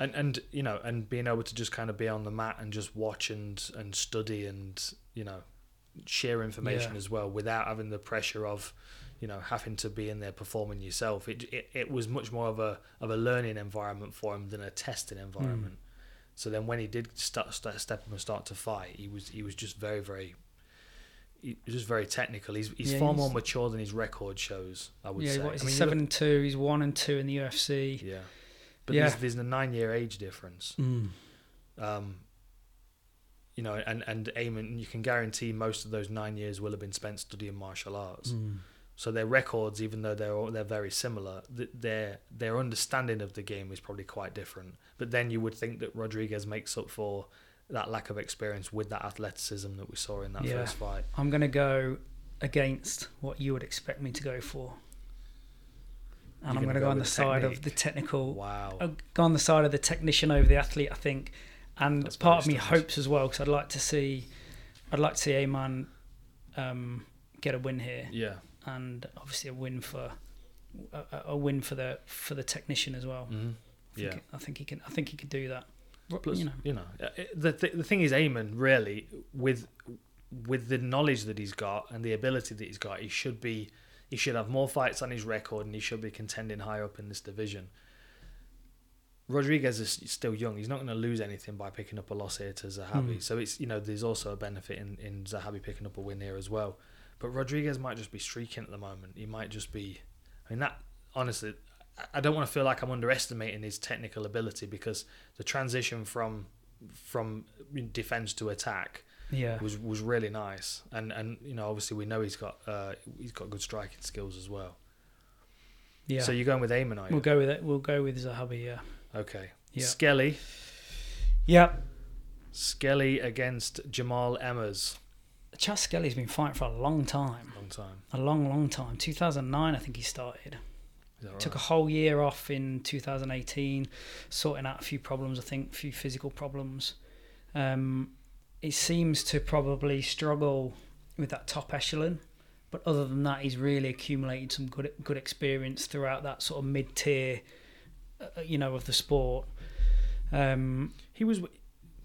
and and you know and being able to just kind of be on the mat and just watch and and study and you know share information Yeah. as well without having the pressure of you know having to be in there performing yourself it it, it was much more of a of a learning environment for him than a testing environment so then when he did start, start step up and start to fight he was he was just very very he was just very technical he's he's Yeah, far he's- more mature than his record shows i would yeah, say what is I mean, Seven look- and two. He's one and two in the UFC. yeah but Yeah. there's there's a nine year age difference um, you know, and and Aiemann, you can guarantee most of those nine years will have been spent studying martial arts. So their records, even though they're all, they're very similar, th- their their understanding of the game is probably quite different. But then you would think that Rodriguez makes up for that lack of experience with that athleticism that we saw in that Yeah. first fight. I'm going to go against what you would expect me to go for. And You're I'm gonna go go on the side of the technical. Wow. I'll go on the side of the technician over the athlete, I think. And That's part of me hopes as well because I'd like to see, I'd like to see Aiemann um, get a win here, Yeah. And obviously a win for a, a- win for the for the technician as well. hmm I think, Yeah. I think he can. I think he could do that. Plus, you know, you know, uh, the th- the thing is, Aiemann really with with the knowledge that he's got and the ability that he's got, he should be he should have more fights on his record and he should be contending higher up in this division. Rodriguez is still young. He's not going to lose anything by picking up a loss here to Zahabi. Hmm. So it's you know there's also a benefit in in Zahabi picking up a win here as well. But Rodriguez might just be streaking at the moment. He might just be. I mean that honestly, I- don't want to feel like I'm underestimating his technical ability because the transition from from defense to attack yeah, was was really nice. And and you know obviously we know he's got uh, he's got good striking skills as well. yeah. So you're going with Aiemann, are you? we'll go with it. We'll go with Zahabi. Yeah, okay. Yeah. Skelly. yeah. Skelly against Jamall Emmers. Chas Skelly's been fighting for a long time. Long time. A long, long time. 2009, I think he started. That Took a whole year off in 2018, sorting out a few problems, I think, a few physical problems. Um, it seems to probably struggle with that top echelon. But other than that, he's really accumulated some good good experience throughout that sort of mid tier, uh, you know, of the sport. Um, He was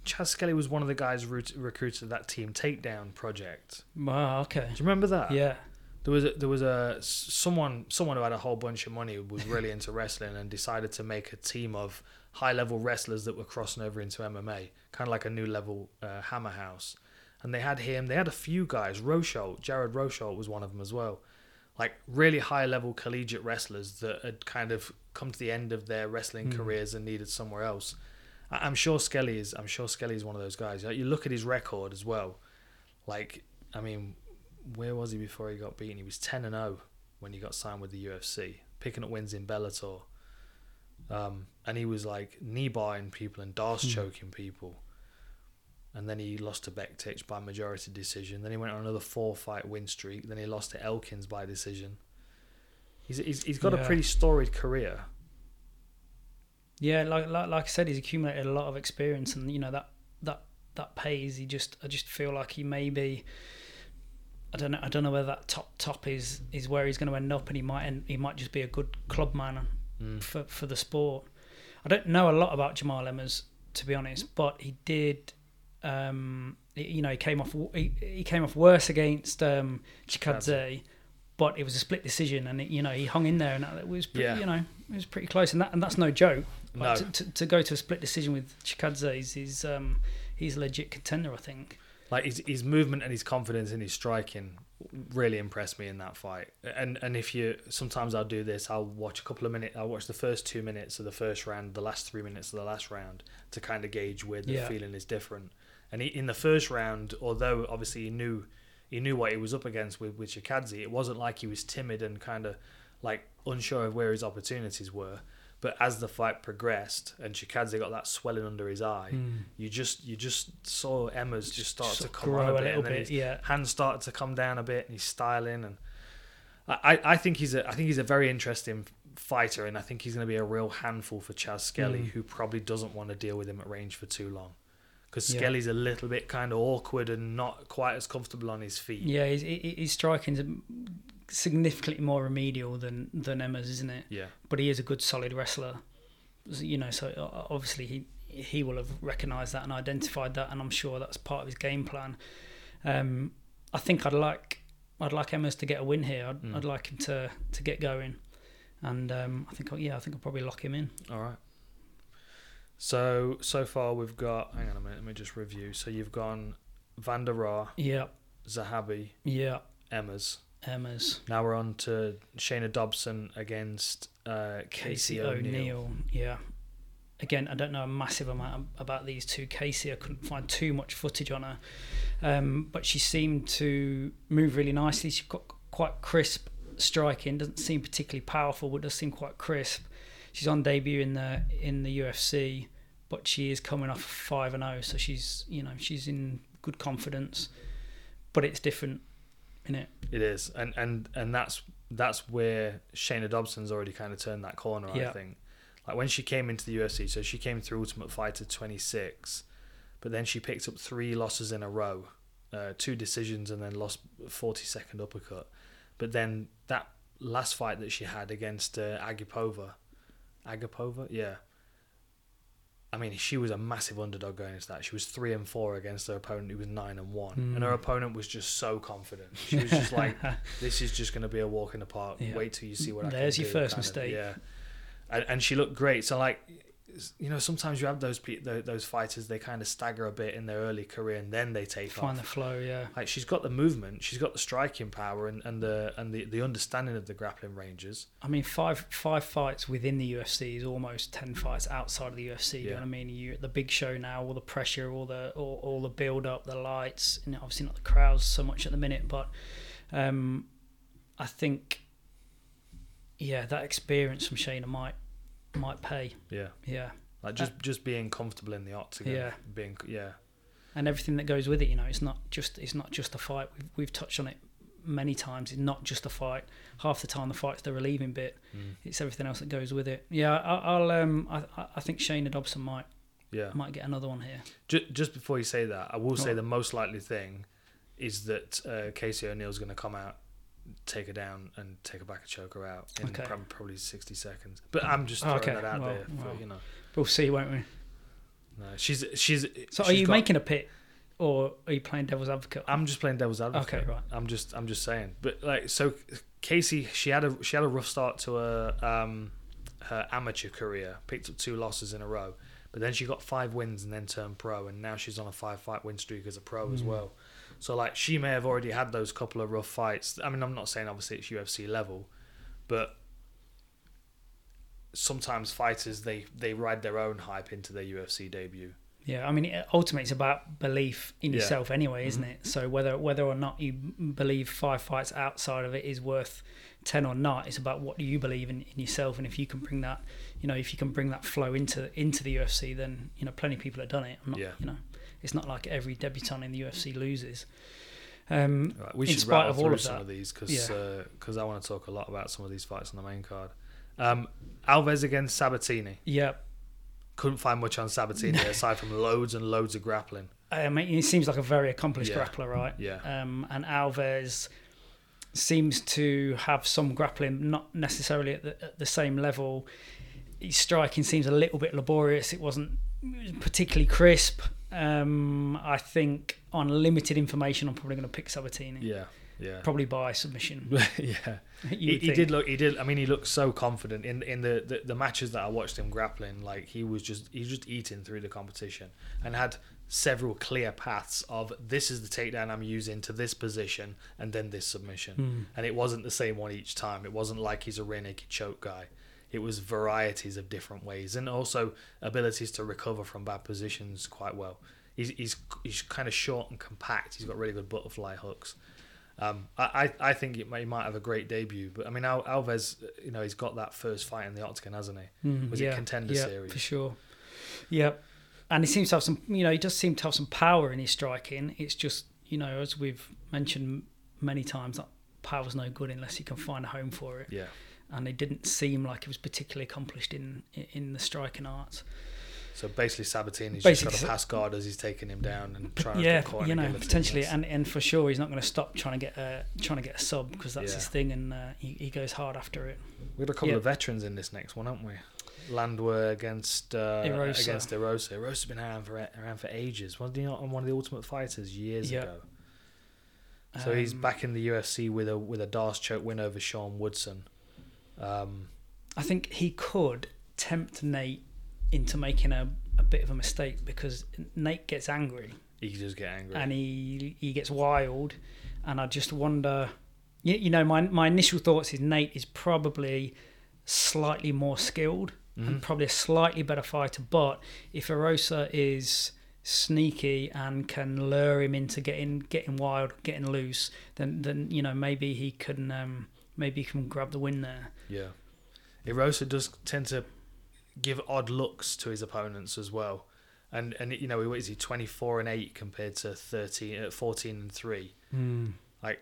Chas Skelly was one of the guys root, recruited that team takedown project. wow, okay, Do you remember that? yeah, There was a, there was a someone someone who had a whole bunch of money who was really into wrestling and decided to make a team of high level wrestlers that were crossing over into MMA, kind of like a new level uh, Hammer House. And they had him. They had a few guys. Rosholt, Jared Rosholt was one of them as well. Like really high level collegiate wrestlers that had kind of come to the end of their wrestling Hmm. careers and needed somewhere else. I'm sure Skelly is. I'm sure Skelly is one of those guys. You look at his record as well. Like I mean, where was he before he got beaten? He was ten and zero when he got signed with the UFC, picking up wins in Bellator. Um, and he was like knee barring people and D'Arce Hmm. choking people. And then he lost to Bektic by majority decision. Then he went on another four fight win streak. Then he lost to Elkins by decision. He's he's, he's got a pretty storied career. Yeah. Like, like like I said, he's accumulated a lot of experience, and you know that that that pays. He just I just feel like he may be. I don't know. I don't know whether that top top is is where he's going to end up, and he might end, he might just be a good club man Mm. for for the sport. I don't know a lot about Jamall Emmers to be honest, but he did. Um, you know, he came off he, he came off worse against um, Chikadze, but it was a split decision, and it, you know he hung in there, and it was pretty, Yeah. you know it was pretty close, and that and that's no joke. No. Like, to, to, to go to a split decision with Chikadze is he's um, he's a legit contender, I think. like his his movement and his confidence in his striking really impressed me in that fight. And and if you sometimes I'll do this, I'll watch a couple of minutes. I'll watch the first two minutes of the first round, the last three minutes of the last round to kind of gauge where the Yeah. feeling is different. And he, in the first round, although obviously he knew he knew what he was up against with with Chikadze, it wasn't like he was timid and kind of like unsure of where his opportunities were. But as the fight progressed and Chikadze got that swelling under his eye, you just you just saw Emmers just start Sort to come on a a bit, little and then bit, his yeah. hands started to come down a bit, and he's styling, and I, I- think he's a I think he's a very interesting fighter, and I think he's going to be a real handful for Chas Skelly, Mm. who probably doesn't want to deal with him at range for too long, because Yeah. Skelly's a little bit kind of awkward and not quite as comfortable on his feet. Yeah, he's, his striking's significantly more remedial than than Emmers, isn't it? Yeah, But he is a good, solid wrestler. You know, so uh, obviously he he will have recognised that and identified that, and I'm sure that's part of his game plan. Um, I think I'd like I'd like Emmers to get a win here. I'd, Mm. I'd like him to to get going, and um, I think yeah, I think I'll probably lock him in. all right. So so far we've got. Hang on a minute. Let me just review. So you've gone Van der Aar, Yeah, Zahabi, yeah, Emmers. Emmers. Now we're on to Shana Dobson against uh, Casey, O'Neill. Yeah. Again, I don't know a massive amount about these two. Casey, I couldn't find too much footage on her, um, but she seemed to move really nicely. She got quite crisp striking. Doesn't seem particularly powerful, but does seem quite crisp. She's on debut in the in the UFC, but she is coming off five and zero, so she's you know she's in good confidence. But it's different, in it. It is, and and and that's that's where Shana Dobson's already kind of turned that corner. I think, like when she came into the UFC, so she came through Ultimate Fighter 26, but then she picked up three losses in a row, uh, two decisions, and then lost 40 second uppercut. But then that last fight that she had against uh, Agapova, Agapova, yeah. I mean, she was a massive underdog going into that. She was three and four against her opponent who was nine and one, and her Mm. opponent was just so confident. She was just like, <laughs> "This is just going to be a walk in the park. Yeah. Wait till you see what I can There's your first kind of, mistake. yeah, and, and she looked great. So like, you know, sometimes you have those pe- tho- those fighters. They kind of stagger a bit in their early career, and then they take Find off. the flow, yeah. Like she's got the movement, she's got the striking power, and, and the and the, the understanding of the grappling ranges. I mean, five five fights within the UFC is almost ten fights outside of the UFC. You know what I mean? You're the big show now, all the pressure, all the all, all the build up, the lights, and obviously not the crowds so much at the minute, but um, I think yeah, that experience from Shana might might pay. Yeah, Yeah, like just just being comfortable in the octagon. Uh, Yeah. being yeah, and everything that goes with it. You know, it's not just it's not just a fight. We've we've touched on it many times. It's not just a fight. Half the time, the fight's the relieving bit. Mm. It's everything else that goes with it. Yeah, I, I'll um, I, I- think Shana Dobson might yeah. might get another one here. Just, just before you say that, I will say What? the most likely thing is that uh, Casey O'Neill's going to come out take her down and take her back and choke her out in Okay. prob- probably 60 seconds. But I'm just Oh, throwing okay. that out Well, there. For, well. you know, We'll see, won't we? no, she's she's. So, are you got- making a pit, or are you playing devil's advocate? I'm just playing devil's advocate. Okay, right. I'm just I'm just saying. But like so Casey she had a she had a rough start to her um her amateur career. Picked up two losses in a row. But then she got five wins and then turned pro and now she's on a five fight win streak as a pro as Mm. well. So like she may have already had those couple of rough fights. I mean I'm not saying obviously it's UFC level, but sometimes fighters they they ride their own hype into their UFC debut. Yeah, I mean, it- ultimately, it's about belief in Yeah. yourself, anyway, isn't Mhm. it? So whether whether or not you believe five fights outside of it is worth ten or not, it's about what you believe in, in yourself, and if you can bring that, you know, if you can bring that flow into into the UFC, then you know, plenty of people have done it. I'm not, Yeah. you know, it's not like every debutant in the UFC loses. Um, Right, we should spite rattle of all through of some that, of these because yeah. I want to talk a lot about some of these fights on the main card. Um, Alves against Sabatini. yeah, Couldn't find much on Sabatini <laughs> aside from loads and loads of grappling. I mean, he seems like a very accomplished Yeah. grappler, right? Yeah, um, and Alves seems to have some grappling, not necessarily at the, at the same level. His striking seems a little bit laborious. It wasn't particularly crisp. Um, I think on limited information, I'm probably going to pick Sabatini, yeah, yeah, probably by submission. <laughs> yeah. <laughs> He, he did look. He did. I mean, he looked so confident in in the, the the matches that I watched him grappling. Like he was just he was just eating through the competition and had several clear paths of this is the takedown I'm using to this position and then this submission. Hmm. and it wasn't the same one each time. It wasn't like he's a rear naked choke guy. It was varieties of different ways, and also abilities to recover from bad positions quite well. He's he's he's kind of short and compact. He's got really good butterfly hooks. Um, I, I think it may, he might have a great debut, but I mean Al, Alves, you know, he's got that first fight in the octagon, hasn't he? Mm, Was it a Contender yeah, Series? for sure. Yep, and he seems to have some. You know, he does seem to have some power in his striking. It's just you know, as we've mentioned many times, that power's no good unless you can find a home for it. Yeah, And it didn't seem like he was particularly accomplished in in the striking arts. so basically Sabatini's Basically, just got so- to pass guard as he's taking him down and trying yeah, to corner you know, potentially, and, and for sure he's not going to stop trying to get a trying to get a sub because that's Yeah. his thing, and uh, he, he goes hard after it. We've got a couple Yeah. of veterans in this next one, haven't we? Landwehr against uh, Erosa. against Erosa. Erosa's been around for around for ages. Wasn't he not on one of the Ultimate Fighters years Yeah. ago? So he's Um, back in the UFC with a with a D'Arce choke win over Sean Woodson. Um, I think he could tempt Nate into making a, a bit of a mistake because Nate gets angry he does get angry. and he he gets wild, and I just wonder. You, you know, my my initial thoughts is Nate is probably slightly more skilled Mhm. and probably a slightly better fighter. But if Erosa is sneaky and can lure him into getting getting wild, getting loose, then then you know maybe he can um, maybe he can grab the win there. Yeah. Erosa does tend to give odd looks to his opponents as well. And and you know, what is he 24 and 8 compared to 13 uh, 14 and 3. Like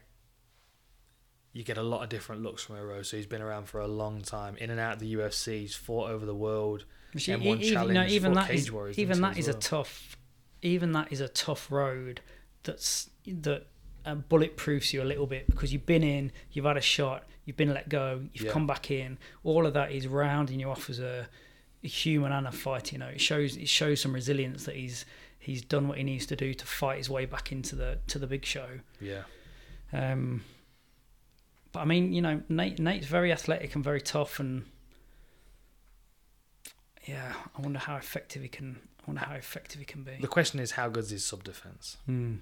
you get a lot of different looks from Erosa. He's been around for a long time, in and out of the UFC. He's fought over the world. See, M1 e- even, you know, even that is even that is as a tough even that is a tough road that's that um, bulletproofs you a little bit because you've been in, you've had a shot, you've been let go, you've Yeah. come back in. All of that is rounding you off as a, a human and a fighter. You know, it shows it shows some resilience that he's he's done what he needs to do to fight his way back into the to the big show. Yeah. Um, but I mean, you know, Nate Nate's very athletic and very tough, and yeah, I wonder how effective he can. I wonder how effective he can be. The question is how good is his sub defense? Hmm.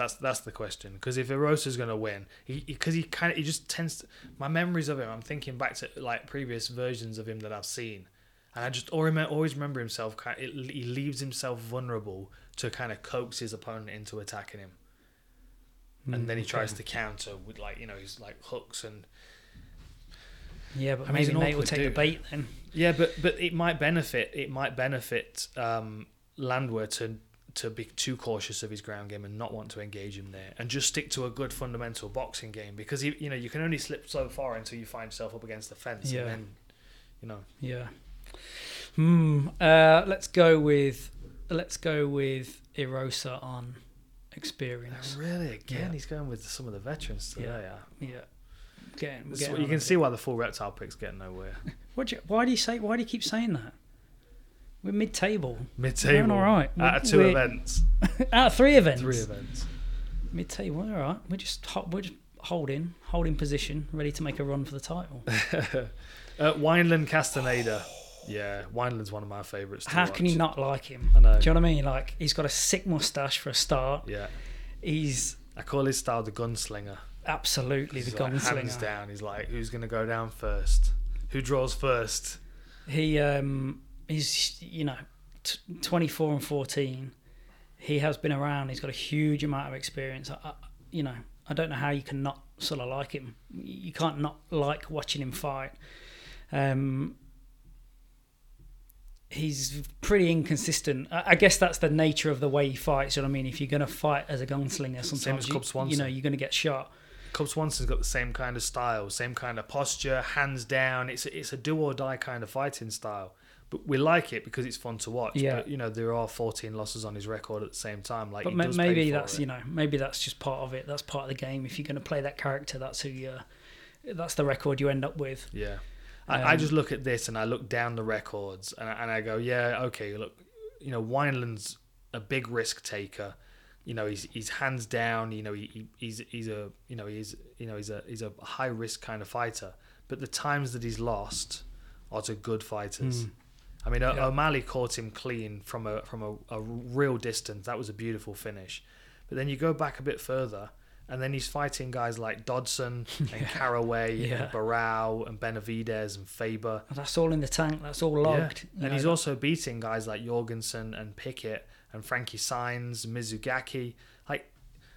That's that's the question. Because if Erosa's going to win, he because he, kind of he just tends. To, my memories of him, I'm thinking back to like previous versions of him that I've seen, and I just always remember, himself. He leaves himself vulnerable to kind of coax his opponent into attacking him, and then he tries to counter with like you know his like hooks and Yeah, but I mean, maybe Nate will take the bait then. yeah, but but it might benefit it might benefit um, Landwehr to to be too cautious of his ground game and not want to engage him there and just stick to a good fundamental boxing game because you, you know you can only slip so far until you find yourself up against the fence Yeah. and then you know Yeah. Hmm. Uh, let's go with let's go with Erosa on experience. Really, again, Yeah. he's going with some of the veterans today. Yeah. Yeah. Yeah. Getting, getting you can see why the full reptile pick's getting nowhere. <laughs> What do you, why do you say? Why do you keep saying that? We're mid-table. Mid-table, Doing all right. Out of two We're- events, <laughs> Out of three events. three events. Mid-table. All right. We're just we're just holding holding position, ready to make a run for the title. <laughs> uh, Wineland Castaneda. Yeah, Wineland's one of my favourites. How can you not like him? I know. Do you know what I mean? Like he's got a sick mustache for a start. Yeah, He's I call his style the gunslinger. absolutely the like, hands down. He's like, who's going to go down first? Who draws first? He um he's you know t- 24 and 14. He has been around. He's got a huge amount of experience. I, I, you know, I don't know how you can not sort of like him. You can't not like watching him fight. Um, he's pretty inconsistent. I, I guess that's the nature of the way he fights. You know what I mean? If you're going to fight as a gunslinger, sometimes you, you know you're going to get shot. Cub Swanson's got the same kind of style, same kind of posture, hands down. It's a, it's a do or die kind of fighting style. But we like it because it's fun to watch. Yeah. But you know there are 14 losses on his record at the same time. Like, But ma- maybe that's it. you know maybe that's just part of it. That's part of the game. If you're going to play that character, that's who you. That's the record you end up with. Yeah. I, I Um, just look at this and I look down the records and I, and I go, yeah, okay, look, you know, Wineland's a big risk taker. You know, he's he's hands down. You know, he, he he's he's a you know he's you know he's a he's a high risk kind of fighter. But the times that he's lost are to good fighters. Mm. I mean, Yeah. O'Malley caught him clean from a from a, a real distance. That was a beautiful finish. But then you go back a bit further, and then he's fighting guys like Dodson <laughs> and Caraway Yeah. and Barao and Benavides and Faber. Oh, that's all in the tank. That's all logged. Yeah. And he's know. also beating guys like Jorgensen and Pickett and Frankie Saenz, Mizugaki. Like,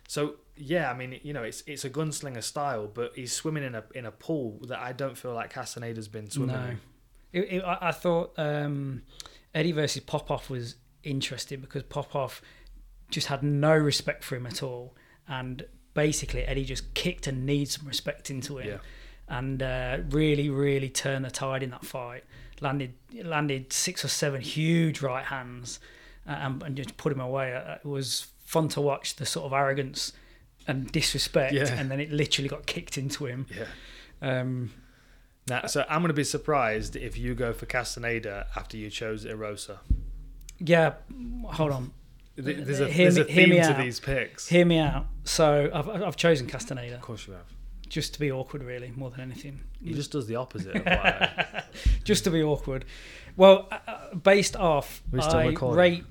so yeah, I mean, you know, it's it's a gunslinger style, but he's swimming in a in a pool that I don't feel like Castaneda's been swimming No. in. It, it, I, thought um, Eddie versus Popov was interesting because Popov just had no respect for him at all, and basically Eddie just kicked and kneed some respect into him, Yeah. and uh, really, really turned the tide in that fight. Landed landed six or seven huge right hands, uh, and, and just put him away. Uh, It was fun to watch the sort of arrogance and disrespect, Yeah. and then it literally got kicked into him. Yeah. Um, Now, so I'm going to be surprised if you go for Castaneda after you chose Erosa. yeah, hold on. There's a, Hear there's me- a hear me theme to out. these picks. Hear me out. So I've I've chosen Castaneda Of course you have. just to be awkward, really, more than anything. He just does the opposite of what <laughs> I, Just to be awkward. Well, uh, uh, based off, We're still I recording. rate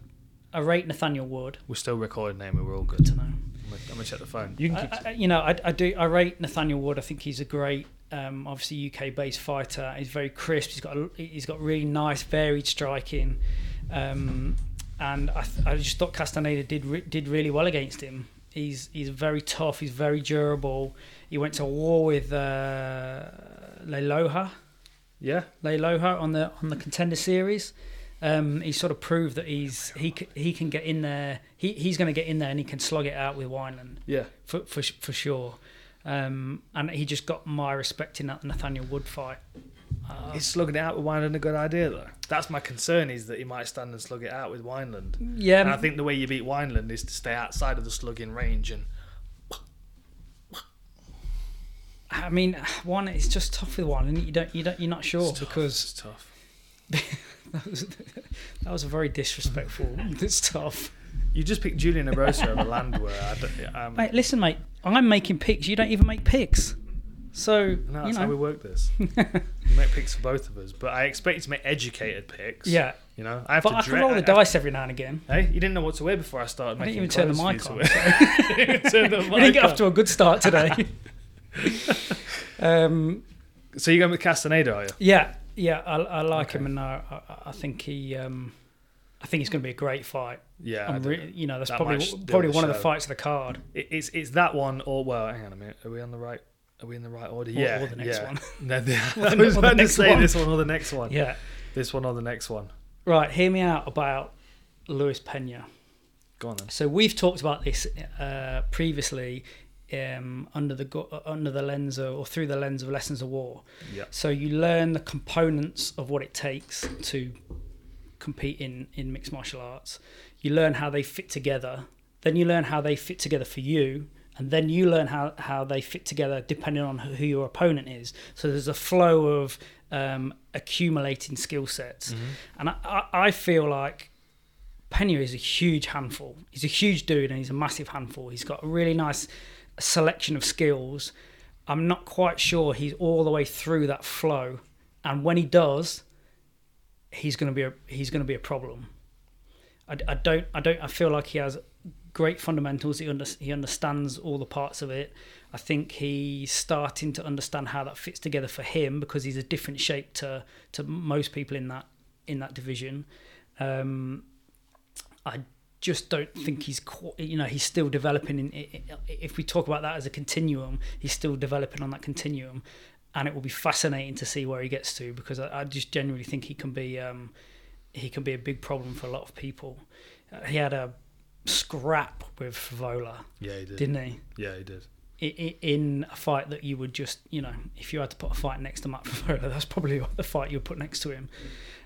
I rate Nathaniel Wood. We're still recording, name. We're all Good good. to know. I'm gonna, I'm gonna check the phone. You can keep. I, I, you know, I, I do. I rate Nathaniel Wood. I think he's a great, um, obviously UK based fighter. He's very crisp. He's got a, he's got really nice, varied striking, um, and I, th- I just thought Castaneda did re- did really well against him. He's he's very tough. He's very durable. He went to war with uh, Leiloha. yeah. Leiloha on the on the contender series. Um, he sort of proved that he's he he can get in there. He he's going to get in there and he can slog it out with Wineland Yeah. for for for sure. Um, and he just got my respect in that Nathaniel Wood fight. Uh, Is slugging it out with Wineland a good idea though? That's my concern is that he might stand and slug it out with Wineland. yeah, And I think the way you beat Wineland is to stay outside of the slugging range and I mean, one it's just tough with one, and you don't you don't you're not sure It's tough, because it's tough. that was, that was a very disrespectful. <laughs> it's tough. You just picked Julian Erosa over Landwehr. I don't, um, Mate, listen, mate. I'm making picks. You don't even make picks. So no, you that's how we work this. <laughs> you make picks for both of us, but I expect you to make educated picks. yeah. You know, I have But to I can roll the dice every now and again. Hey, you didn't know what to wear before I started I making didn't even turn the mic on. to. <laughs> <laughs> You didn't turn the We didn't get off to a good start today. um, So you're going with Castaneda, are you? yeah, yeah, I, I like Okay. him, and I, I, I think he, um, I think it's going to be a great fight. Yeah. Re- you know, that's That probably probably one of the fights of the card. It- it's it's that one or well, hang on a minute. Are we on the right? Are we in the right order? Or- yeah. or the next yeah. one. <laughs> No, the, <laughs> I was about to say one. this one or the next one. Yeah, This one or the next one. right. Hear me out about Luis Pena. Go on then. So we've talked about this uh, previously um, under the uh, under the lens of, or through the lens of lessons of war. Yeah. So you learn the components of what it takes to compete in, in mixed martial arts. You learn how they fit together then you learn how they fit together for you, and then you learn how, how they fit together depending on who your opponent is. So there's a flow of um, accumulating skill sets, and I, I, I feel like Pena is a huge handful. He's a huge dude and he's a massive handful. He's got a really nice selection of skills. I'm not quite sure he's all the way through that flow, and when he does, he's going to be a he's going to be a problem. I, I don't I don't I feel like he has great fundamentals. He under, he understands all the parts of it. I think he's starting to understand how that fits together for him because he's a different shape to to most people in that in that division. Um, I just don't think he's you know he's still developing. In, if we talk about that as a continuum, he's still developing on that continuum, and it will be fascinating to see where he gets to because I, I just genuinely think he can be um, he can be a big problem for a lot of people. Uh, he had a scrap with Vola, Yeah, he did. didn't he? Yeah, he did. I- I- In a fight that you would just, you know, if you had to put a fight next to Matt <laughs> Vola, that's probably the fight you would put next to him.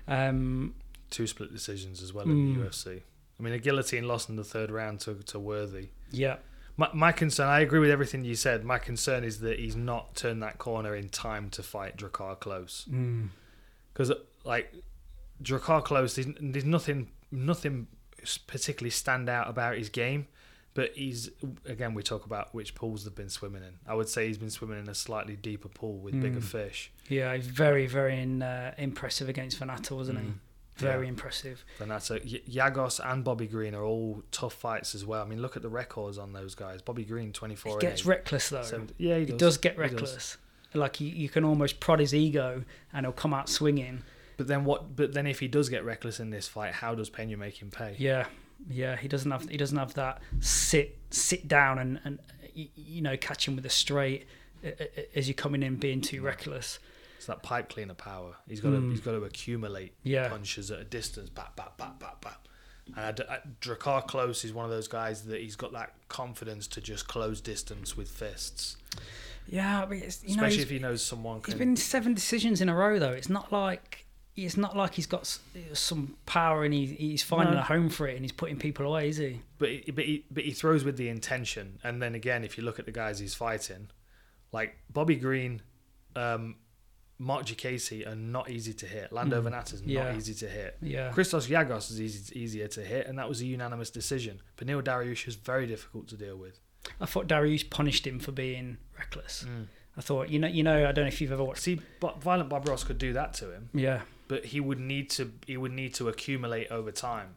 Um, Two split decisions as well Mm. in the UFC. I mean, a guillotine loss in the third round to, to Worthy. yeah, My, my concern, I agree with everything you said. My concern is that he's not turned that corner in time to fight Drakkar Klose. mm. Because, like, Drakkar Klose, there's, there's nothing, nothing particularly stand out about his game. But he's, again, we talk about which pools they've been swimming in. I would say he's been swimming in a slightly deeper pool with bigger Mm. fish. yeah, he's very, very in, uh, impressive against Vannata, wasn't he? Mm. Very Yeah. impressive. Y- Giagos and Bobby Green are all tough fights as well. I mean, look at the records on those guys. Bobby Green, 24 He and gets eight. reckless though. Yeah, he he does. does, get He does. reckless. Like you, you can almost prod his ego, and he'll come out swinging. But then what? But then if he does get reckless in this fight, how does Pena make him pay? Yeah, yeah. He doesn't have he doesn't have that sit sit down and and you know catch him with a straight as you're coming in being too reckless. It's that pipe cleaner power. He's got to Mm. he's got to accumulate Yeah. punches at a distance. Bap bap bap bap bap. And I d I Drakkar Klose is one of those guys that he's got that confidence to just close distance with fists, Yeah, but it's, you know especially he's, if he knows someone he's can. been seven decisions in a row though. It's not like. It's not like he's got some power and he, he's finding No. a home for it and he's putting people away, is he? But he, but he, but he throws with the intention. And then again, if you look at the guys he's fighting, like Bobby Green, um, Marc Diakiese are not easy to hit. Lando Mm. Vannata's Yeah. not easy to hit. Yeah. Christos Giagos is easy, easier to hit, and that was a unanimous decision. But Neil Dariush was very difficult to deal with. I thought Dariush punished him for being reckless. Mm. I thought, you know, you know, I don't know if you've ever watched. See, but Violent Bob Ross could do that to him, Yeah, but he would need to he would need to accumulate over time.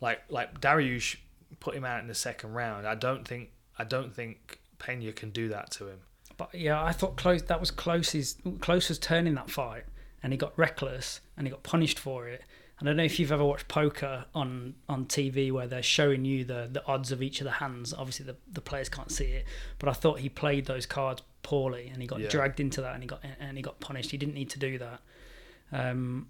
Like like Dariush put him out in the second round. I don't think I don't think Pena can do that to him. but yeah, I thought close. That was close's close was turning that fight, and he got reckless and he got punished for it. I don't know if you've ever watched poker on on TV where they're showing you the the odds of each of the hands. Obviously, the the players can't see it, but I thought he played those cards poorly, and he got Yeah. dragged into that, and he got and he got punished. He didn't need to do that. Um,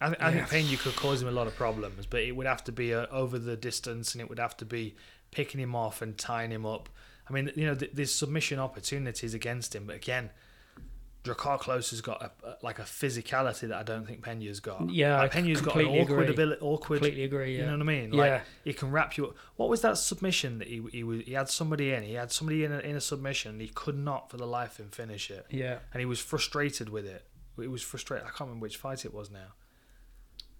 I, th- I Yeah. think Pena could cause him a lot of problems, but it would have to be uh, over the distance, and it would have to be picking him off and tying him up. I mean, you know, th- there's submission opportunities against him, but again, Drakkar Klose has got a, a- like a physicality that I don't think Pena's got. Yeah, like Pena's got an awkward agree. ability, awkward. completely agree. You know what I mean? Yeah. Like he can wrap you. up. What was that submission that he he was, he had somebody in? He had somebody in a, in a submission. And he could not for the life of him finish it, yeah. and he was frustrated with it. He was frustrating. I can't remember which fight it was now.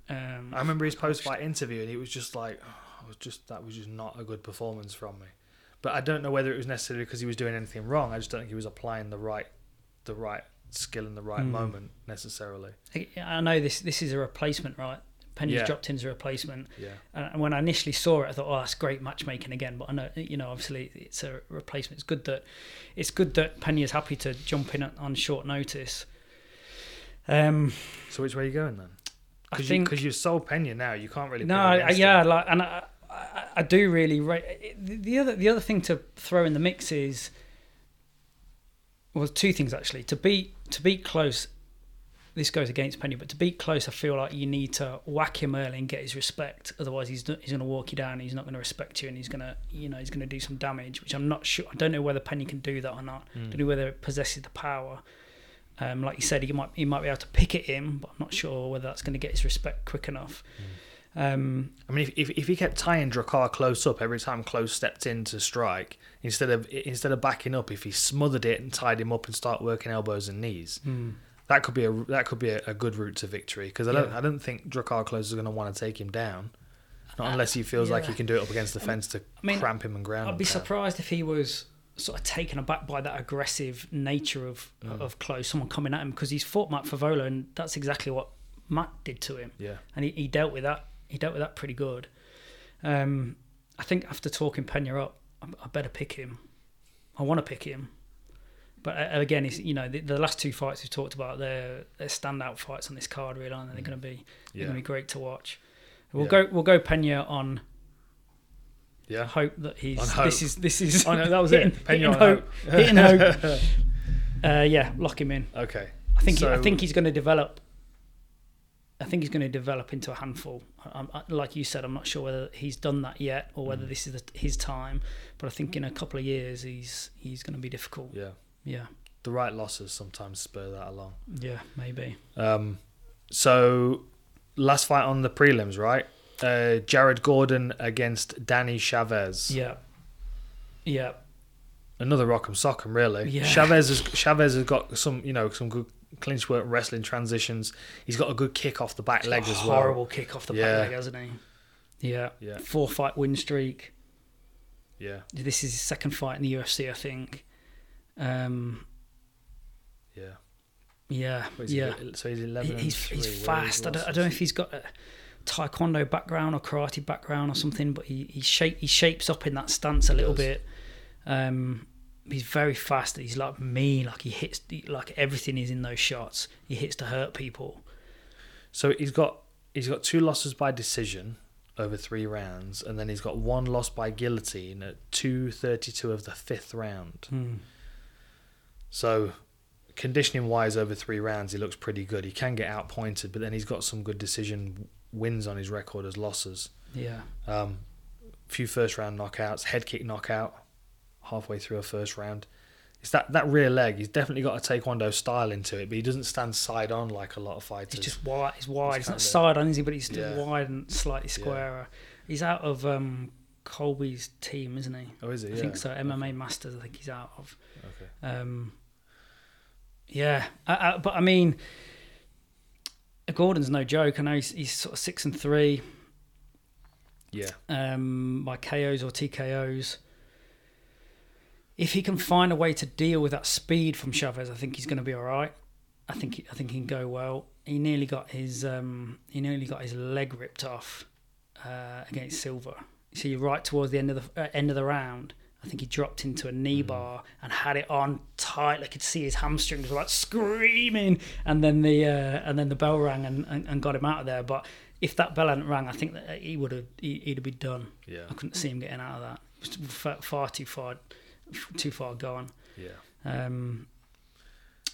Um, I remember his post fight interview, and he was just like, oh, <sighs> "I was just that was just not a good performance from me." But I don't know whether it was necessarily because he was doing anything wrong. I just don't think he was applying the right, the right skill in the right Hmm. moment necessarily. I- I know this this is a replacement, right? Pena's Yeah. dropped in as a replacement. Yeah, And when I initially saw it, I thought, "Oh, that's great matchmaking again." But I know, you know, obviously it's a replacement. It's good that it's good that Pena is happy to jump in on short notice. Um, So which way are you going then? I Because think because you, are sold Pena now, you can't really. no, I, yeah, him. like, and I, I, I do really the the other the other thing to throw in the mix is well, two things actually. To beat to beat Klose, this goes against Pena, but to beat Klose, I feel like you need to whack him early and get his respect. Otherwise, he's he's going to walk you down. He's not going to respect you, and he's going to you know he's going to do some damage. Which I'm not sure. I don't know whether Pena can do that or not. I Mm. don't know whether it possesses the power. Um, like you said, he might he might be able to pick at him, but I'm not sure whether that's going to get his respect quick enough. Um, I mean, if, if, if he kept tying Drakkar Klose up every time Klose stepped in to strike, instead of instead of backing up, if he smothered it and tied him up and start working elbows and knees, hmm. that could be a that could be a, a good route to victory. Because I don't Yeah. I don't think Drakkar Klose is going to want to take him down, not unless he feels like he can do it up against the fence to mean, cramp him and ground. I'd be down. surprised if he was sort of taken aback by that aggressive nature of Mm. of Klose, someone coming at him because he's fought Matt Frevola, and that's exactly what Matt did to him, Yeah, and he, he dealt with that. He dealt with that pretty good. Um, I think after talking Pena up, I, I better pick him. I want to pick him, but uh, again, it's you know the, the last two fights we've talked about, they're they're standout fights on this card, really, and they're going to be they're yeah, going to be great to watch. We'll Yeah. go we'll go Pena on yeah. hope that he's hope. this is this is <laughs> I know that was hitting, it. Pena hitting hope, hope. <laughs> hitting hope. Uh, yeah, lock him in. okay. I think he, I think he's going to develop. I think he's going to develop into a handful. I, I, like you said, I'm not sure whether he's done that yet or Mm. whether this is the, his time. But I think in a couple of years, he's he's going to be difficult. Yeah, Yeah, the right losses sometimes spur that along. yeah, maybe. Um, so last fight on the prelims, right? Uh, Jared Gordon against Danny Chavez. Yeah, yeah, Another rock'em sock'em, really. Yeah. Chavez has Chavez has got some, you know, some good clinch work, wrestling transitions. He's got a good kick off the back leg as well. horrible kick off the Yeah. back leg, hasn't he? Yeah, Yeah, four fight win streak. yeah, This is his second fight in the UFC, I think. Um, yeah. yeah, What is he, yeah. So he's He- eleven. he's he's fast. I don't, I don't know if he's got a taekwondo background or karate background or something, but he he shape he shapes up in that stance a little bit. Um, he's very fast. He's like me. Like he hits like everything is in those shots. He hits to hurt people. So he's got he's got two losses by decision over three rounds, and then he's got one loss by guillotine at two thirty two of the fifth round. So, conditioning wise, over three rounds, he looks pretty good. He can get outpointed, but then he's got some good decision wins on his record as losses. Yeah, Um, few first round knockouts, head kick knockout halfway through a first round. It's that, that rear leg. He's definitely got a taekwondo style into it, but he doesn't stand side on like a lot of fighters. he's just wide. He's wide. He's He's, not side on, is he? But he's still Yeah. wide and slightly squarer. He's out of um, Colby's team, isn't he? oh, is he? I Yeah. think so. MMA Masters. I think he's out of. Okay. Um, yeah, I, I, but I mean, Gordon's no joke. I know he's, he's sort of six and three Yeah. um, by KOs or TKOs. If he can find a way to deal with that speed from Chavez, I think he's going to be all right. I think he, I think he can go well. He nearly got his um, he nearly got his leg ripped off uh, against Silver. You see, right towards the end of the uh, end of the round, I think he dropped into a knee bar and had it on tight. I could see his hamstrings were like screaming, and then the uh, and then the bell rang and, and, and got him out of there. But if that bell hadn't rang, I think that he would have he, he'd have been done. Yeah. I couldn't see him getting out of that. Was far, far too far, too far gone. Yeah. Um,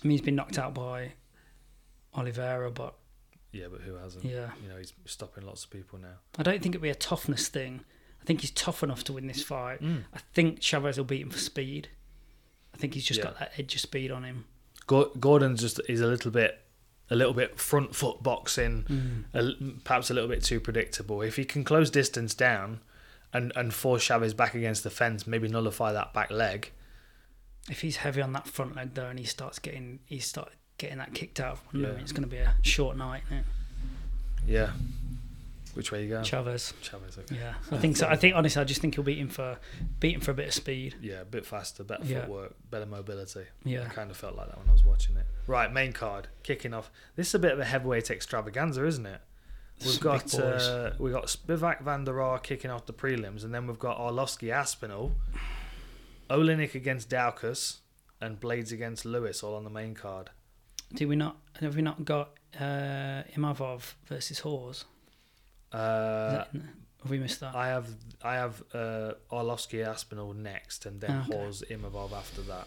I mean, he's been knocked out by Oliveira, but Yeah, but who hasn't? yeah, You know, he's stopping lots of people now. I don't think it'd be a toughness thing. I think he's tough enough to win this fight. Mm. I think Chavez will beat him for speed. I think he's just Yeah. got that edge of speed on him. Go- Gordon just is a little bit, a little bit front foot boxing, a l perhaps a little bit too predictable. If he can close distance down, and and force Chavez back against the fence, maybe nullify that back leg. If he's heavy on that front leg though, and he starts getting he started getting that kicked out of under him, Yeah. it's going to be a short night. Yeah. Which way you going? Chavez. Chavez. Okay. Yeah, I <laughs> think so. I think honestly, I just think he'll beat him for beat him for a bit of speed. Yeah, a bit faster, better Yeah. footwork, better mobility. Yeah. I kind of felt like that when I was watching it. Right, main card, kicking off. This is a bit of a heavyweight extravaganza, isn't it? We've Some got uh, we got Spivak van der Aar kicking off the prelims, and then we've got Arlovsky Aspinall, Oleinik against Daukaus, and Blaydes against Lewis, all on the main card. Do we not? Have we not got uh, Imavov versus Hawes? Uh, have we missed that? I have I have uh, Arlovsky Aspinall next, and then Okay. Hawes Imavov after that.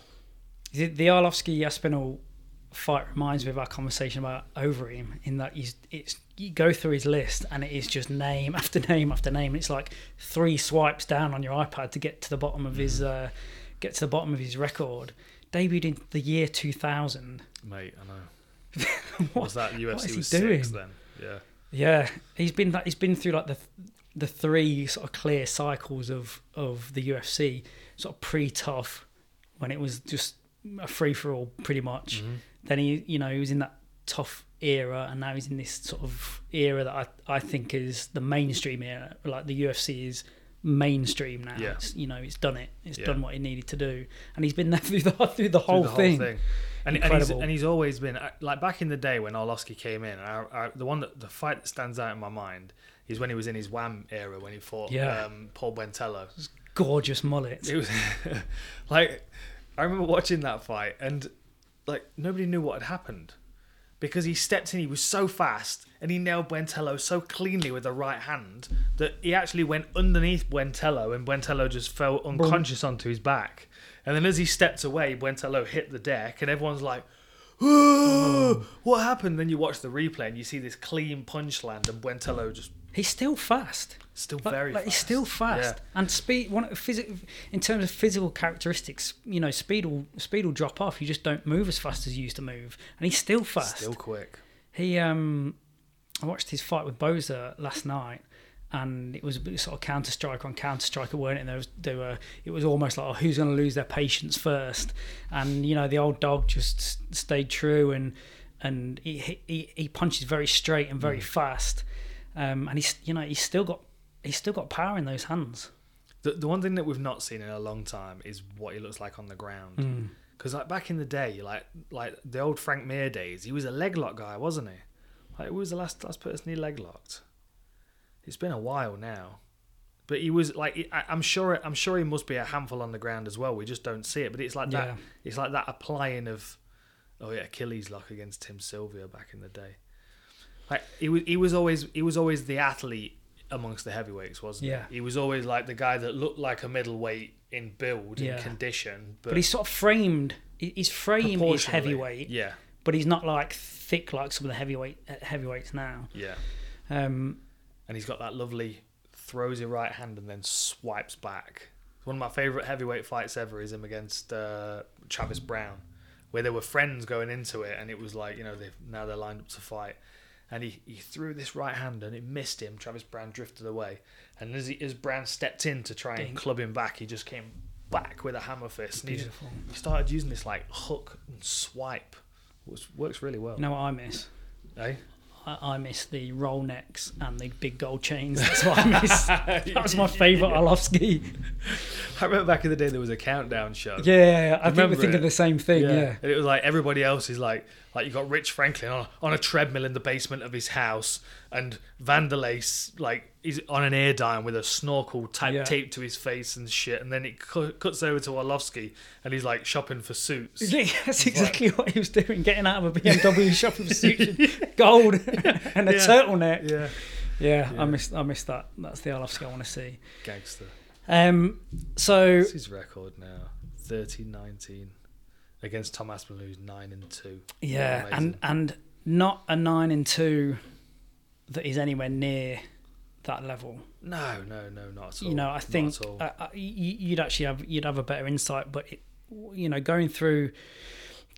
The, the Arlovsky Aspinall fight reminds me of our conversation about Overeem in that he's it's you go through his list and it is just name after name after name. It's like three swipes down on your iPad to get to the bottom of his uh, get to the bottom of his record. Debuted in the year two thousand. Mate, I know. <laughs> What- was that UFC is he was doing? six then? Yeah. Yeah, he's been he's been through like the the three sort of clear cycles of of the UFC, sort of pre-TUF when it was just a free for all pretty much. Mm-hmm. Then he you know he was in that TUF era, and now he's in this sort of era that I I think is the mainstream era. Like the UFC is mainstream now. Yeah. It's, you know, it's done it. It's Yeah. done what it needed to do, and he's been there <laughs> through the through the whole, through the thing. And, and, he's, and he's always been uh, like back in the day when Arlovsky came in. I, I, the one that the fight that stands out in my mind is when he was in his Wham era when he fought Yeah. um, Paul Buentello. Gorgeous mullet. It was <laughs> like I remember watching that fight and like nobody knew what had happened because he stepped in. He was so fast and he nailed Buentello so cleanly with the right hand that he actually went underneath Buentello and Buentello just fell unconscious onto his back. And then as he stepped away, Buentello hit the deck and everyone's like. "Whoa, <gasps> what happened? Then you watch the replay and you see this clean punch land, and Buentello just He's still fast. still Like- very like, fast. he's still fast Yeah. and speed. One physical in terms of physical characteristics, you know, speed will speed will drop off. You just don't move as fast as you used to move, and he's still fast. Still quick. He um, I watched his fight with Boser last night, and it was a bit sort of counter strike on counter striker, weren't it? And there was there were it was almost like oh, who's going to lose their patience first, and you know the old dog just stayed true and and he he, he punches very straight and very fast, um, and he's you know he's still got he's still got power in those hands. The, the one thing that we've not seen in a long time is what he looks like on the ground. Because like back in the day, like like the old Frank Mir days, he was a leg lock guy, wasn't he? Like who was the last last person he leg locked? It's been a while now, but he was like I, I'm sure I'm sure he must be a handful on the ground as well. We just don't see it, but it's like Yeah. that. It's like that applying of oh yeah Achilles lock against Tim Sylvia back in the day. Like he was he was always he was always the athlete amongst the heavyweights, wasn't Yeah. he? He was always like the guy that looked like a middleweight in build Yeah. and condition, but, But he's sort of framed. His frame is heavyweight, Yeah, but he's not like thick like some of the heavyweight uh, heavyweights now. yeah. Um, And he's got that lovely throws your right hand and then swipes back. One of my favorite heavyweight fights ever is him against uh, Travis Browne, where they were friends going into it, and it was like you know they now they're lined up to fight, and he, he threw this right hand and it missed him. Travis Browne drifted away, and as he, as Browne stepped in to try and club him back, he just came back with a hammer fist. And he, just, he started using this like hook and swipe, which works really well. you know what I miss? Eh? I, I miss the roll necks and the big gold chains. That's what I <laughs> miss. that was my favourite <laughs> Arlovsky. I remember back in the day there was a countdown show. Yeah, I think Remember we're thinking it? the same thing. Yeah. And it was like everybody else is like, like you got Rich Franklin on, on a treadmill in the basement of his house, and Vanderlei like he's on an Airdyne with a snorkel type Yeah. taped to his face and shit. And then it cu- cuts over to Arlovsky, and he's like shopping for suits. <laughs> That's exactly what he was doing, getting out of a <laughs> BMW shopping for suits, <laughs> gold, and a Yeah. turtleneck. Yeah, Yeah, Yeah. I missed, I missed that. That's the Arlovsky I want to see. gangster. Um, so his record now? 13-19 against Tom Aspinall, who's nine and two. yeah, and and not a nine and two that is anywhere near that level. no, no, no, not at all. you know, I think uh, uh, you'd actually have you'd have a better insight. But it, you know, going through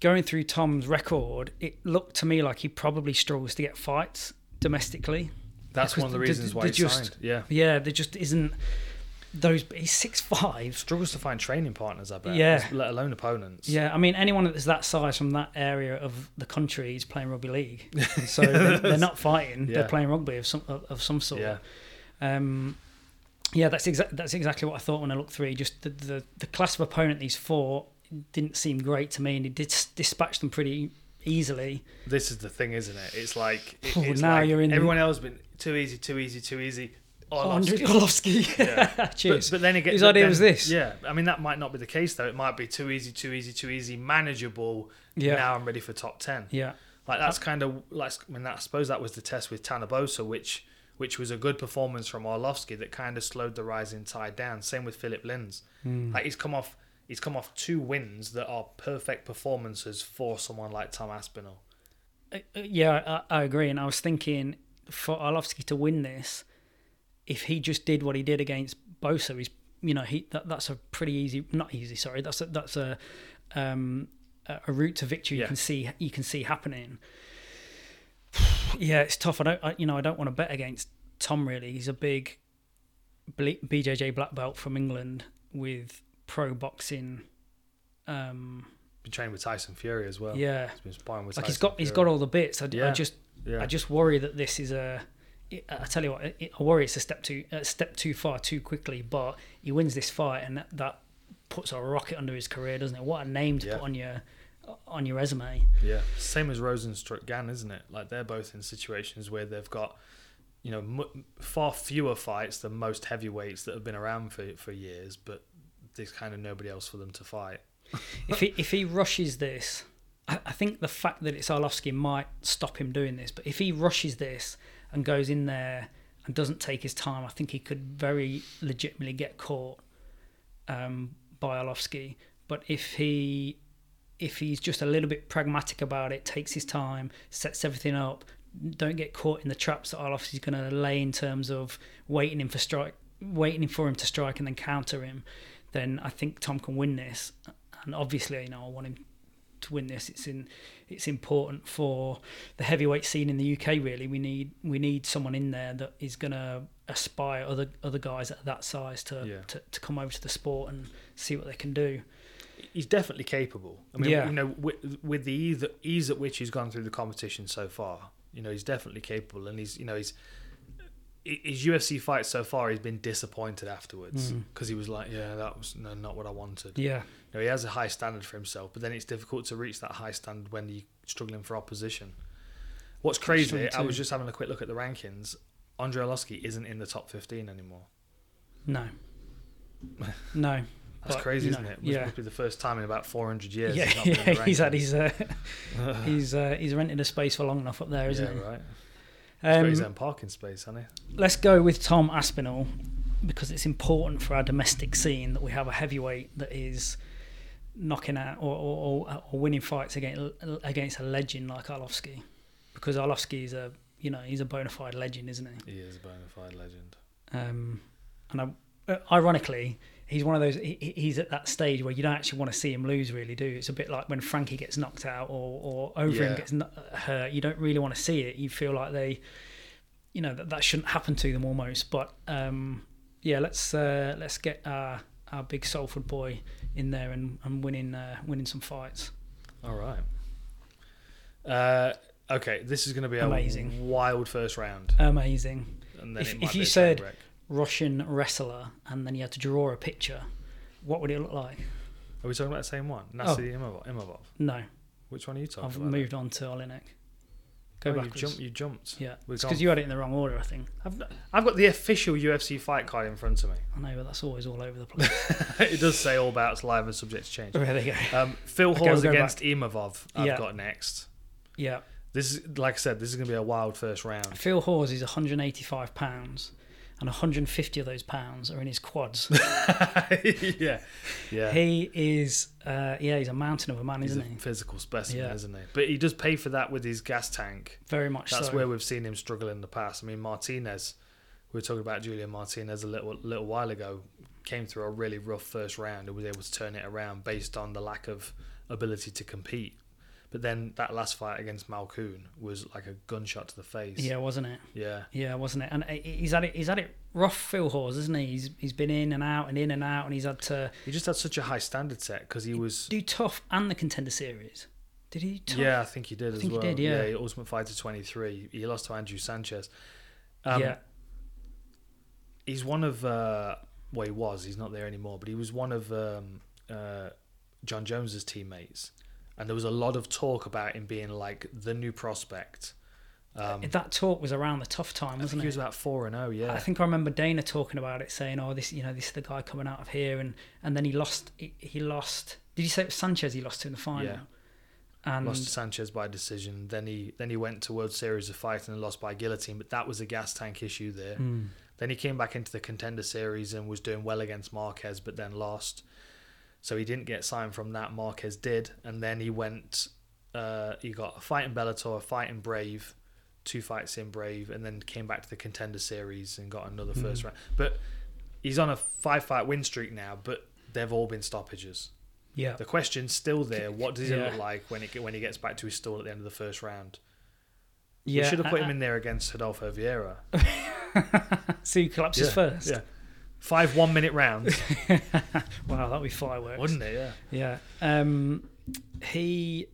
going through Tom's record, it looked to me like he probably struggles to get fights domestically. That's one of the reasons the- why the he just- signed. Yeah. Yeah, there just isn't those. He's six five. struggles to find training partners. I bet. Yeah. let alone opponents. Yeah, I mean, anyone that's that size from that area of the country is playing rugby league, <laughs> so they're, they're not fighting; Yeah. they're playing rugby of some of, of some sort. yeah, Um, yeah, that's exactly that's exactly what I thought when I looked through. He Just the, the the class of opponent these four didn't seem great to me, and he did dispatch them pretty easily. This is the thing, isn't it? It's like it- Oh, it's now like you're in the- everyone else been too easy, too easy, too easy. Andre Arlovsky. Arlovsky. <laughs> Yeah. <laughs> Cheers. But, but then again, His idea then- was this. Yeah, I mean that might not be the case though. It might be too easy, too easy, too easy, manageable. Yeah. Now I'm ready for top ten. yeah, Like that's kind of like I mean that I suppose that was the test with Tanner Boser, which which was a good performance from Arlovsky that kind of slowed the rising tide down. Same with Philipe Lins. Hmm. Like he's come off he's come off two wins that are perfect performances for someone like Tom Aspinall. Uh, uh, yeah, I, I agree. And I was thinking for Arlovsky to win this, if he just did what he did against Boser, he's you know he that, that's a pretty easy, not easy. Sorry, that's a, that's a um, a route to victory you can see you can see happening. <sighs> yeah, it's tough. I don't, I, you know, I don't want to bet against Tom. Really, he's a big BJJ black belt from England with pro boxing. Um, Been training with Tyson Fury as well. yeah, He's been sparring with like he's got he's got all the bits. I, I just Yeah. I just worry that this is a. I tell you what, I I worry it's a step too a step too far too quickly. But he wins this fight, and that, that puts a rocket under his career, doesn't it? What a name to Yeah. put on your on your resume. Yeah, same as Rozenstruik Gan, isn't it? Like they're both in situations where they've got, you know, mu far fewer fights than most heavyweights that have been around for for years, but there's kind of nobody else for them to fight. if he if he rushes this, I, I think the fact that it's Arlovsky might stop him doing this. But if he rushes this and goes in there and doesn't take his time, I think he could very legitimately get caught um, by Arlovsky. But if he if he's just a little bit pragmatic about it, takes his time, sets everything up, don't get caught in the traps that Arlovsky's going to lay in terms of waiting him for strike, waiting for him to strike and then counter him, then I think Tom can win this. And obviously, you know, I want him to win this. It's in, it's important for the heavyweight scene in the UK. Really, we need we need someone in there that is going to aspire other other guys at that size to, Yeah. to to come over to the sport and see what they can do. He's definitely capable. I mean, Yeah. you know, with, with the ease, ease at which he's gone through the competition so far, you know, he's definitely capable, and he's, you know, he's his UFC fights so far, he's been disappointed afterwards Mm. because he was like, yeah, that was no, not what I wanted. Yeah, he has a high standard for himself, but then it's difficult to reach that high standard when you're struggling for opposition. What's crazy, I was just having a quick look at the rankings. Andre Arlovsky isn't in the top 15 anymore. no, <laughs> no. That's But, crazy, isn't know, it? It yeah. must be the first time in about 400 years. Yeah, he's not been in yeah, <laughs> he's had his uh, <laughs> he's uh, he's rented a space for long enough up there, isn't yeah, he? right. He's got his Um, own parking space, hasn't he? let's go with Tom Aspinall because it's important for our domestic scene that we have a heavyweight that is knocking out or, or, or, winning fights against against a legend like Arlovsky, because Arlovsky is a you know he's a bona fide legend, isn't he? He is a bona fide legend. Um, and I, ironically, he's one of those. He, he- he's at that stage where you don't actually want to see him lose. Really, do you? it's a bit like when Frankie gets knocked out or or over Yeah. gets hurt. You don't really want to see it. You feel like they, you know, that that shouldn't happen to them almost. But um, yeah, let's uh, let's get our our big Salford boy in there and, and winning uh, winning some fights. All right. Uh, okay, this is going to be a Amazing. wild first round. Amazing. And then If- it if you a said- wreck. Russian wrestler, and then you had to draw a picture. What would it look like? Are we talking about the same one? Oh. Nasty. Imavov. No, Which one are you talking about? I've about? moved on to Oleinik. Go oh, you jumped. You jumped. Yeah, because you had it in the wrong order, I think. I've, got- I've got the official UFC fight card in front of me. I know, but that's always all over the <laughs> place. it does say all bouts live and subject to change. there you go. Um, Phil Okay, Hawes we'll go against Imavov. I've Yeah. got next. Yeah, This is like I said. This is going to be a wild first round. Phil Hawes is 185 pounds, and 150 of those pounds are in his quads. <laughs> yeah, yeah. He is, uh, yeah, he's a mountain of a man, He's isn't a he? physical specimen, Yeah. isn't he? But he does pay for that with his gas tank. Very much That's so. where we've seen him struggle in the past. I mean, Martinez. We were talking about Julian Martinez a little little while ago. Came through a really rough first round and was able to turn it around based on the lack of ability to compete. But then that last fight against Malkoun was like a gunshot to the face. yeah, wasn't it? Yeah. Yeah, wasn't it? And he's had it. He's had it rough, Phil Hawes, isn't he? He's he's been in and out and in and out, and he's had to He just had such a high standard set because he was. do TUF and the contender series. Did he? TUF? Yeah, I think he did as think he well. did, yeah. he Ultimate Fighter 23. He lost to Andrew Sanchez. Um, yeah. he's one of uh well he was he's not there anymore but he was one of um uh Jon jones's teammates and there was a lot of talk about him being like the new prospect um that talk was around the TUF time, I think wasn't he it? was about four and oh yeah I think I remember Dana talking about it, saying, "Oh, this, you know, this is the guy coming out of here," and and then he lost. He, he lost. Did you say it was Sanchez? He lost to in the final. Yeah. And lost to sanchez by decision then he then he went to world series of fighting and lost by guillotine but that was a gas tank issue there Mm. Then he came back into the contender series and was doing well against Marquez, but then lost. So he didn't get signed from that. Marquez did, and then he went. Uh, he got a fight in Bellator, a fight in Brave, two fights in Brave, and then came back to the contender series and got another first Mhm. round. But he's on a five-fight win streak now, but they've all been stoppages. yeah, The question's still there: What does he Yeah. look like when it when he gets back to his stall at the end of the first round? Yeah, we should have put uh, him in there against Adolfo Vieira. <laughs> So he collapses Yeah, first. Yeah. Five one minute rounds, <laughs> Wow, that'd be fireworks. wouldn't it? Yeah. Yeah. Um, he.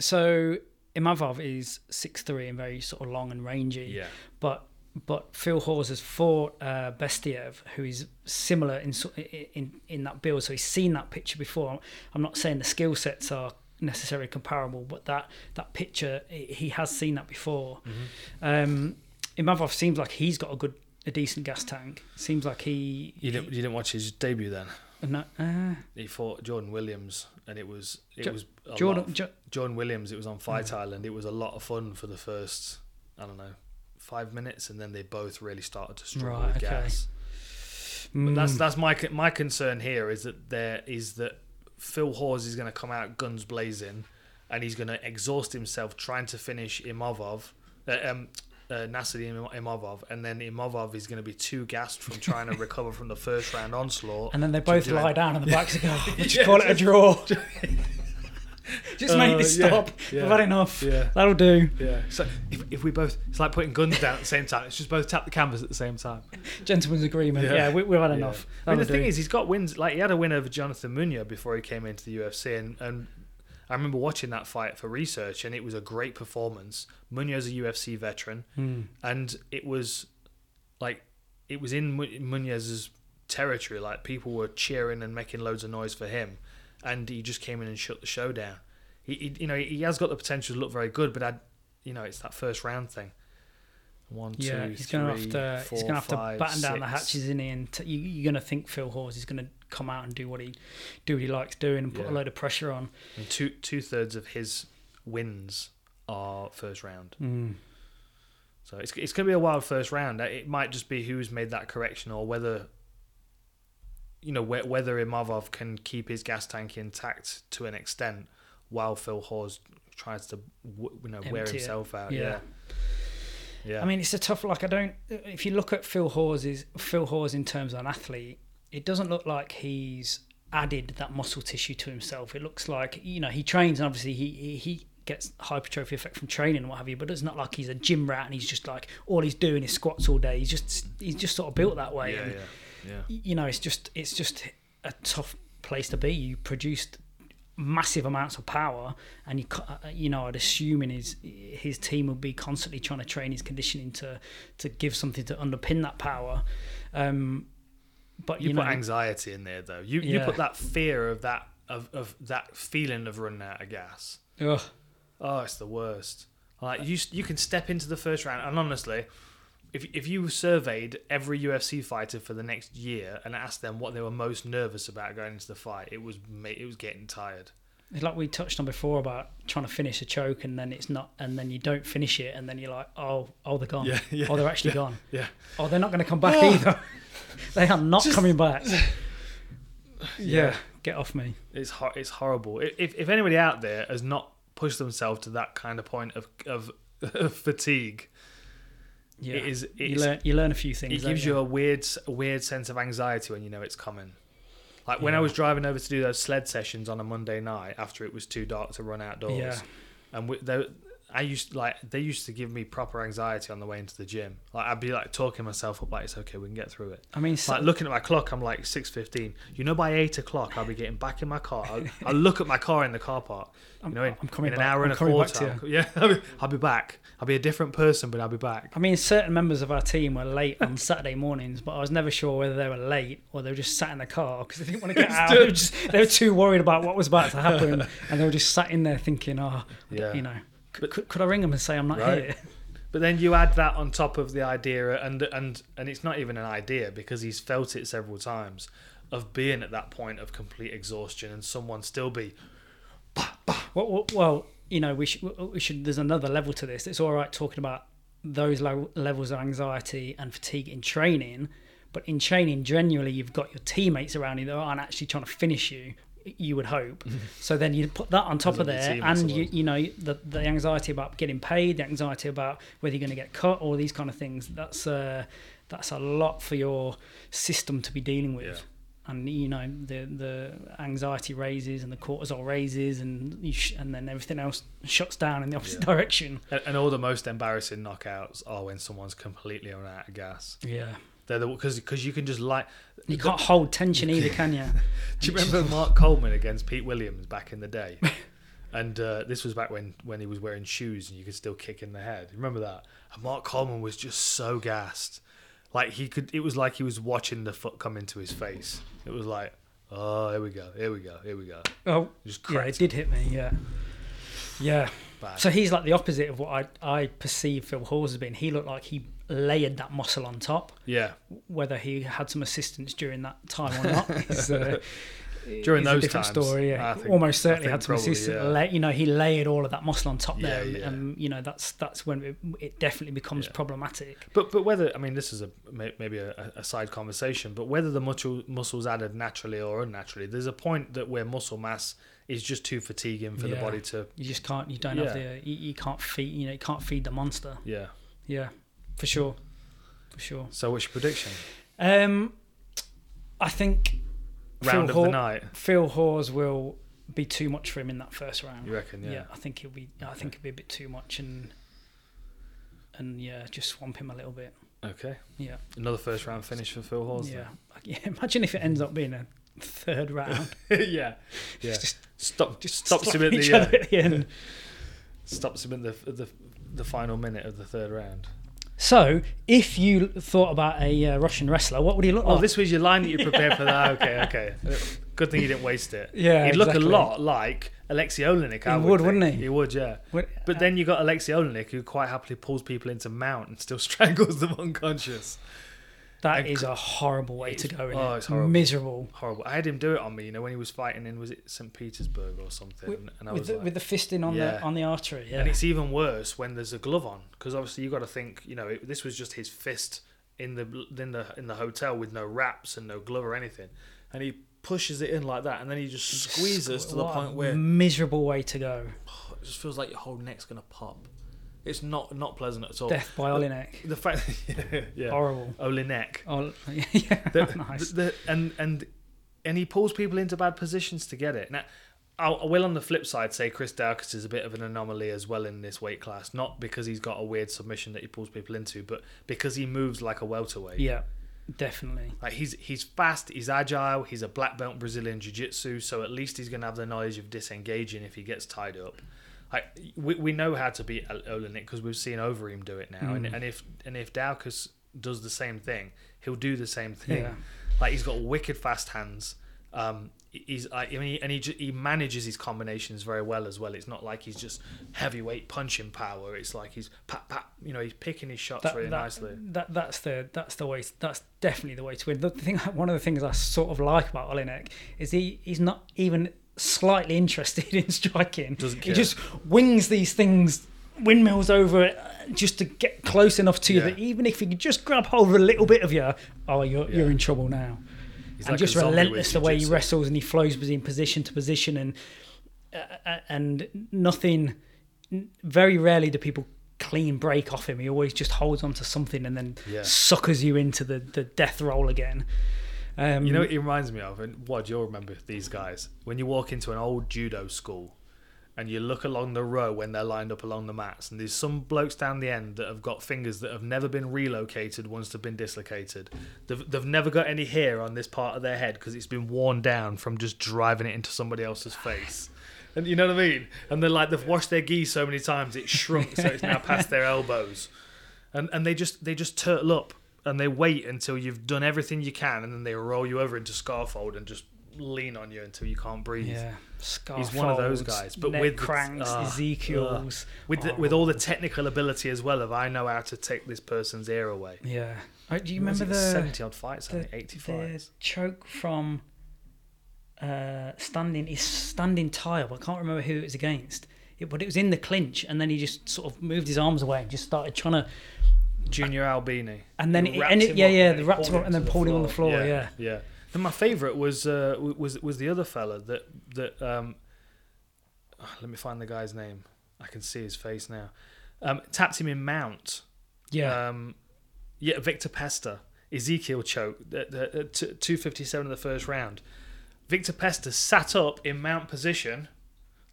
So Imavov is six three and very sort of long and rangy. Yeah. But but Phil Hawes has fought uh, Bestaev, who is similar in in in that build. So he's seen that picture before. I'm not saying the skill sets are necessarily comparable, but that that picture he has seen that before. Mm-hmm. Um, Imavov seems like he's got a good, a decent gas tank. Seems like he. You didn't. You didn't watch his debut then. No, uh, He fought Jordan Williams, and it was it Jo- was Jordan. of- Jo- Jordan Williams. It was on Fight Mm. Island. It was a lot of fun for the first I don't know five minutes, and then they both really started to struggle Right, with okay. gas. But that's Mm. that's my my concern here is that there is that Phil Hawes is going to come out guns blazing, and he's going to exhaust himself trying to finish Imavov, uh, um, uh, Nasser Im- Imavov, and then Imavov is going to be too gassed from trying to <laughs> recover from the first round onslaught. and then they both lie down on the backs and go, "We'll just Yeah, call it a draw. <laughs> just make Uh, this yeah, stop. yeah. We've had enough. Yeah. That'll do. Yeah. So if, if we both, it's like putting guns down at the same time. It's just both tap the canvas at the same time. Gentleman's agreement. Yeah. Yeah, we, we've had enough. I mean, the That'll thing is, he's got wins. Like he had a win over Jonathan Munoz before he came into the UFC, and, and I remember watching that fight for research, and it was a great performance. Munoz is a UFC veteran, Hmm. and it was like it was in Mu- Munoz's territory. Like people were cheering and making loads of noise for him, and he just came in and shut the show down. He, he you know, he has got the potential to look very good, but I, you know, it's that first round thing. One, Yeah, two, he's going to have to. he's going to have to batten down the hatches in here, and t- you, you're going to think Phil Hawes is going to come out and do what he do what he likes doing and put Yeah. a load of pressure on. And two two thirds of his wins are first round. Mm. So it's it's going to be a wild first round. It might just be who's made that correction or whether you know whether Imavov can keep his gas tank intact to an extent while Phil Hawes tries to you know wear Empty it. himself out. Yeah. Yeah. Yeah. I mean, it's a tough. Like, I don't. If you look at Phil Hawes, Phil Hawes in terms of an athlete, it doesn't look like he's added that muscle tissue to himself. It looks like you know he trains, and obviously he he, gets hypertrophy effect from training and what have you. But it's not like he's a gym rat and he's just like all he's doing is squats all day. He's just he's just sort of built that way. yeah, and, yeah, yeah. you know, it's just it's just a tough place to be. You produced massive amounts of power, and you uh, you know, I'd assume in his his team would be constantly trying to train his conditioning to to give something to underpin that power. Um, but You, you, put know, anxiety in there though. You you put that fear of that of, of that feeling of running out of gas. ugh, Oh, it's the worst. Like you, you can step into the first round, and honestly, if if you surveyed every UFC fighter for the next year and asked them what they were most nervous about going into the fight, it was it was getting tired. it's like we touched on before about trying to finish a choke and then it's not, and then you don't finish it, and then you're like, oh, oh, they're gone. Yeah, yeah, oh, they're actually <laughs> gone. Yeah, Oh, they're not going to come back Oh. <laughs> either. <laughs> <laughs> they are not Just- coming back. <laughs> yeah. Get off me. It's hor- it's horrible. If if anybody out there has not pushed themselves to that kind of point of of, <laughs> of fatigue, Yeah, it is you learn you learn a few things. it gives you a weird a weird sense of anxiety when you know it's coming. Like when I was driving over to do those sled sessions on a Monday night after it was too dark to run outdoors. Yeah. And we, they, I used like they used to give me proper anxiety on the way into the gym. Like I'd be like talking myself up, like it's okay, we can get through it. I mean, so, Like looking at my clock, I'm like six fifteen. You know, by eight o'clock, I'll be getting back in my car. I'll, <laughs> I'll look at my car in the car park. You I'm, know, in, I'm coming in back. an hour I'm and a coming back quarter. you. yeah, <laughs> I'll be, back. I'll be a different person, but I'll be back. I mean, certain members of our team were late on <laughs> Saturday mornings, but I was never sure whether they were late or they were just sat in the car because they didn't want to get out. They were, just, they were too worried about what was about to happen, and they were just sat in there thinking, "Oh, Yeah. you know, But- could, could I ring them and say I'm not Right. here?" <laughs> But then you add that on top of the idea, and and and it's not even an idea because he's felt it several times of being at that point of complete exhaustion, and someone still be Well, well, well you know, we should, we should. There's another level to this. It's all right talking about those low levels of anxiety and fatigue in training, but in training, generally, you've got your teammates around you that aren't actually trying to finish you. You would hope. <laughs> so then you put that on top of there, and you, you know the the anxiety about getting paid, the anxiety about whether you're going to get cut, all these kind of things. That's uh, that's a lot for your system to be dealing with. and you know the the anxiety raises and the cortisol raises and you sh- and then everything else shuts down in the opposite Yeah. direction. And, and all the most embarrassing knockouts are when someone's completely run out of gas. Yeah, They're the because because you can just like. You can't hold tension either, can you? <laughs> Do you remember <laughs> Mark Coleman against Pete Williams back in the day? <laughs> And uh, this was back when, when he was wearing shoes and you could still kick in the head. Remember that? And Mark Coleman was just so gassed, like he could. It was like he was watching the foot come into his face. It was like, oh, here we go, here we go, here we go. Oh, Just yeah, it did hit me. Yeah, yeah. bad. So he's like the opposite of what I I perceive Phil Hawes as being. He looked like he layered that muscle on top. yeah, Whether he had some assistance during that time or <laughs> not is, uh, <laughs> During is a those different times, story. Yeah. Think- Almost certainly had some probably, assistance. yeah. You know, he layered all of that muscle on top there, Yeah, and, yeah. and you know that's that's when it, it definitely becomes problematic. But but whether I mean this is a maybe a, a side conversation, but whether the muscle muscles added naturally or unnaturally, there's a point that where muscle mass is just too fatiguing for the body to You just can't. You don't have the. You, you can't feed. You know, you can't feed the monster. yeah. Yeah, for sure, for sure. So what's your prediction? Um, I think Round Phil of the night, Phil Hawes will be too much for him in that first round. you reckon? yeah. Yeah. I think he'll be. I think it'll be a bit too much, and and yeah, just swamp him a little bit. Okay. Yeah, Another first round finish for Phil Hawes. yeah. <laughs> yeah. Imagine if it ends up being a third round. <laughs> yeah. Yeah. <laughs> Just Stop. Just stops him at the uh, at the end. stops him at the the the final minute of the third round. So, if you thought about a uh, Russian wrestler, what would he look Oh, like? Oh, this was your line that you <laughs> prepared for that. Okay, okay. Good thing you didn't waste it. Yeah, he'd look a lot like Alexei Oleinik. I He would, think. wouldn't he? He would, yeah. But then you got Alexei Oleinik, who quite happily pulls people into mount and still <laughs> strangles them unconscious. That is a horrible way to go. Oh, it? it's horrible. Miserable. Horrible. I had him do it on me, you know, when he was fighting in was it St. Petersburg or something, With, and I was the, like, with the fisting on the on the artery. Yeah. and it's even worse when there's a glove on because obviously you got to think, you know, it, this was just his fist in the in the in the hotel with no wraps and no glove or anything, and he pushes it in like that, and then he just squeezes to the point where miserable way to go. <sighs> it just feels like your whole neck's gonna pop. It's not not pleasant at all. Death by Oleinik. The fact, <laughs> yeah, yeah. Horrible. Oleinik. Oh, <laughs> yeah, The- nice. the- and and and he pulls people into bad positions to get it. Now, I I will on the flip side say Chris Daukaus is a bit of an anomaly as well in this weight class, not because he's got a weird submission that he pulls people into, but because he moves like a welterweight. yeah, definitely. Like he's he's fast, he's agile, he's a black belt Brazilian jiu-jitsu, so at least he's gonna have the knowledge of disengaging if he gets tied up. Like we, we know how to beat Ol- Oleinik because we've seen Overeem do it now, and, Mm. and if and if Daukaus does the same thing, he'll do the same thing. Yeah. Like he's got wicked fast hands. Um, he's I mean, and he he manages his combinations very well as well. It's not like he's just heavyweight punching power. It's like he's pat pat. You know, he's picking his shots That, really that, nicely. that that's the that's the way that's definitely the way to win. The thing, one of the things I sort of like about Oleinik is he he's not even slightly interested <laughs> in striking. Doesn't He just wings these things, windmills over it, just to get close enough to you Yeah. that even if he could just grab hold of a little bit of you, oh, you're you're in trouble now. He's and like just relentless the way he wrestles and he flows between position to position and uh, uh, and nothing very rarely do people clean break off him he always just holds on to something and then Yeah. suckers you into the, the death roll again um, You know what he reminds me of, and what do you'll remember these guys when you walk into an old judo school, and you look along the row when they're lined up along the mats, and there's some blokes down the end that have got fingers that have never been relocated once they've been dislocated. They've they've never got any hair on this part of their head because it's been worn down from just driving it into somebody else's face. And you know what I mean? And they're like they've washed their gi so many times it's shrunk, so it's now past their elbows. And and they just they just turtle up and they wait until you've done everything you can, and then they roll you over into scarf hold and just lean on you until you can't breathe. yeah Scarf hold, He's one of those guys, but with cranks ah, Ezekiel's With the, with all the technical ability as well of I know how to take this person's ear away. yeah Oh, do you What remember the seventy odd fights? I think eighty fights. choke from uh, standing his standing tile. I can't remember who it was against. It, but it was in the clinch, and then he just sort of moved his arms away and just started trying to. Junior Albini. And then He it, and it, yeah, yeah, and the he wrapped him up and then pulled him on the floor. Yeah, yeah. Then my favourite was uh, was was the other fella that that um, let me find the guy's name. I can see his face now. Um, tapped him in mount. yeah, Um, yeah, Victor Pesta. Ezekiel choke at, at, at 257 in the first round. Victor Pesta sat up in mount position,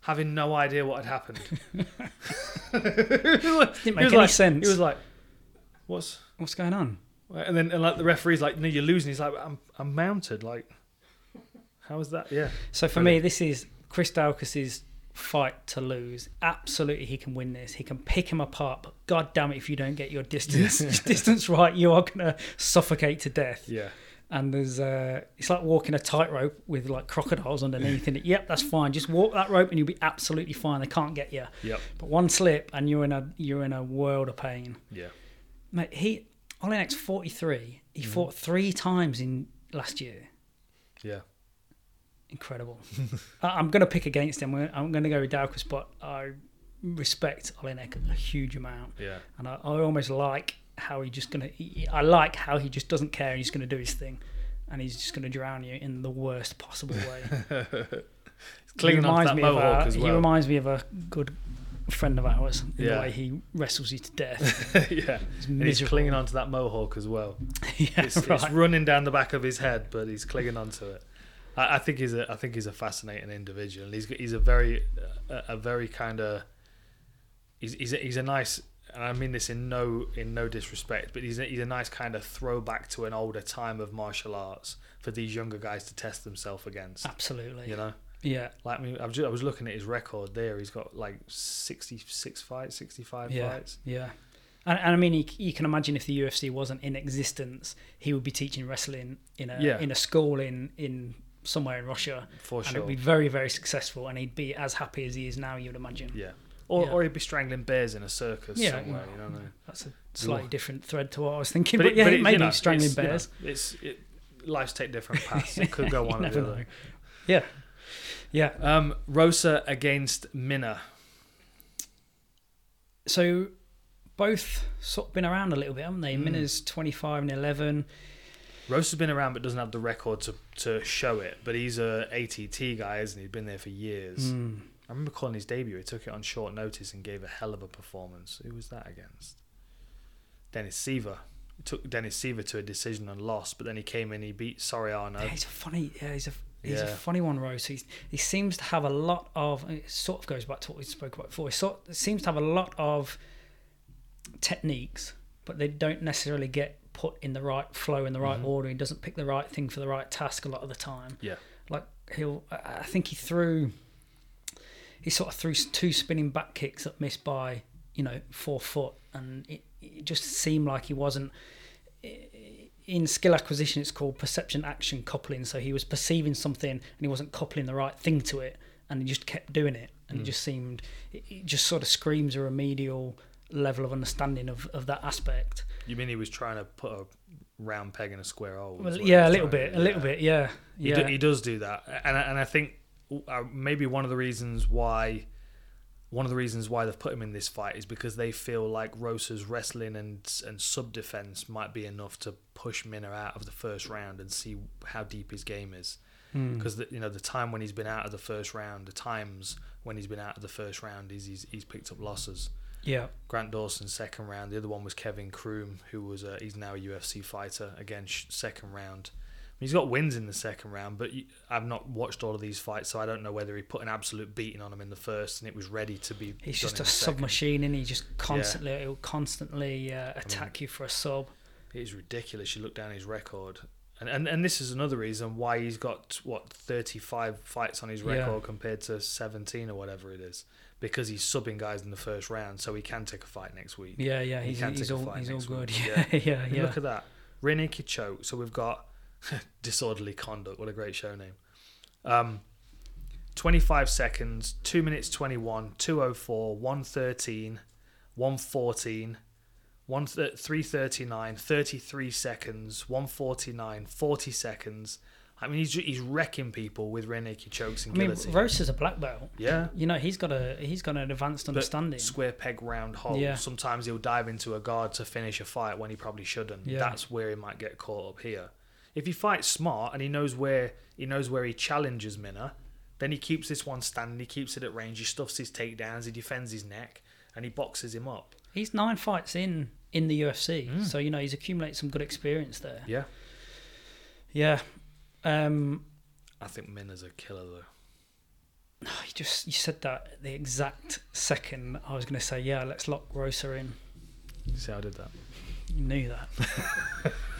having no idea what had happened. it <laughs> Didn't make any like- sense. He was like, "What's?" What's going on? And then and like the referee's like, "No, you're losing." He's like, "I'm I'm mounted." Like, how is that? Yeah, So for me, this is Chris Daukaus's fight to lose. Absolutely, he can win this. He can pick him apart. But God damn it, if you don't get your distance <laughs> <laughs> distance right, you are gonna suffocate to death. yeah, And there's uh, it's like walking a tightrope with like crocodiles underneath. And yep, that's fine. Just walk that rope, and you'll be absolutely fine. They can't get you. yep, But one slip, and you're in a you're in a world of pain. yeah, Mate, he Oleinik's 43. He mm. fought three times in last year. yeah. Incredible. <laughs> I- I'm going to pick against him. I'm- going to go with Daukaus, but I respect Oleinik a huge amount, Yeah, and I, I almost like how he just going to. I like how he just doesn't care. and He's going to do his thing, and he's just going to drown you in the worst possible way. <laughs> clinging on to that me of mohawk a, as He reminds me of a good friend of ours in Yeah. the way he wrestles you to death. <laughs> yeah, He's and he's clinging onto that mohawk as well. <laughs> yeah, It's, right. it's running down the back of his head, but he's clinging onto it. I, I think he's a I think he's a fascinating individual. He's he's a very a, a very kind of he's he's a, he's a nice and I mean this in no in no disrespect, but he's a, he's a nice kind of throwback to an older time of martial arts for these younger guys to test themselves against. Absolutely. You know, Yeah. like I, mean, I was ju- I was looking at his record there. He's got like sixty six fights, sixty five Yeah. fights. Yeah. And, and I mean, you, you can imagine if the UFC wasn't in existence, he would be teaching wrestling in a Yeah. in a school in in somewhere in Russia, For sure, and it'd be very very successful, and he'd be as happy as he is now. You'd imagine. Yeah. Or, Yeah. or he'd be strangling bears in a circus Yeah, somewhere. well, you know what I mean? That's a slightly different thread to what I was thinking, But, but, it, yeah, but it, maybe you know, strangling it's, you know, bears. it's it, life's take different paths. It could go <laughs> one or the other. Yeah. Yeah. Um, Rosa against Minner. So both sort of been around a little bit, haven't they? Mm. Minner's twenty five and eleven. Rosa's been around but doesn't have the record to, to show it. But he's a ATT guy, isn't he? He's been there for years. Mm. I remember calling his debut. He took it on short notice and gave a hell of a performance. Who was that against? Dennis Siver. He took Dennis Siver to a decision and lost, but then he came in. He beat Soriano. Yeah, he's a funny. Yeah, he's a he's a funny one, Rose. He's, he seems to have a lot of. It sort of goes back to what we spoke about before. He sort seems to have a lot of techniques, but they don't necessarily get put in the right flow in the right Mhm. order. He doesn't pick the right thing for the right task a lot of the time. Yeah. Like he'll. I I think he threw. He sort of threw two spinning back kicks that missed by you know four foot, and it, it just seemed like he wasn't in skill acquisition it's called perception action coupling. So he was perceiving something and he wasn't coupling the right thing to it and he just kept doing it. And it Mm. just seemed it, it just sort of screams a remedial level of understanding of, of that aspect. You mean he was trying to put a round peg in a square hole? well, yeah a little to bit a little bit yeah He, yeah. do, he does do that, and I- and I think uh, maybe one of the reasons why one of the reasons why they've put him in this fight is because they feel like Rosa's wrestling and and sub defense might be enough to push Minner out of the first round and see how deep his game is. Mm. Because you know the time when he's been out of the first round, the times when he's been out of the first round, is he's, he's picked up losses. yeah Grant Dawson second round. The other one was Kevin Croom, who was a, he's now a UFC fighter. Again, second round. He's got wins in the second round, but I've not watched all of these fights, so I don't know whether he put an absolute beating on him in the first and it was ready to be. he's just a submachine and he just constantly he'll constantly uh, attack mean- you for a sub It is ridiculous. You look down his record, and and, and this is another reason why he's got what thirty five fights on his Yeah. record compared to seventeen or whatever it is, because he's subbing guys in the first round, so he can take a fight next week. yeah yeah He he's, can he's take a all fight he's all good week, <laughs> yeah yeah I yeah, Look at that. Rene Kichoke. So we've got <laughs> Disorderly Conduct. What a great show name. Um, 25 seconds, 2 minutes 21, 204, 113, 114, 1 th- 339, 33 seconds, 149, 40 seconds. I mean, he's, he's wrecking people with Rene chokes and I mean guillotine. Rosa's a black belt yeah. you know he's got a he's got an advanced But understanding Square peg round hole. Yeah. Sometimes he'll dive into a guard to finish a fight when he probably shouldn't. Yeah. That's where he might get caught up here. If he fights smart and he knows where he knows where he challenges Minner, then he keeps this one standing. He keeps it at range. He stuffs his takedowns. He defends his neck and he boxes him up. He's nine fights in in the UFC. Mm. So you know he's accumulated some good experience there. Yeah. Yeah. Um, I think Minner's a killer though. <sighs> you just you said that at the exact second I was going to say yeah. Let's lock Rosa in. See how I did that? You knew that. <laughs>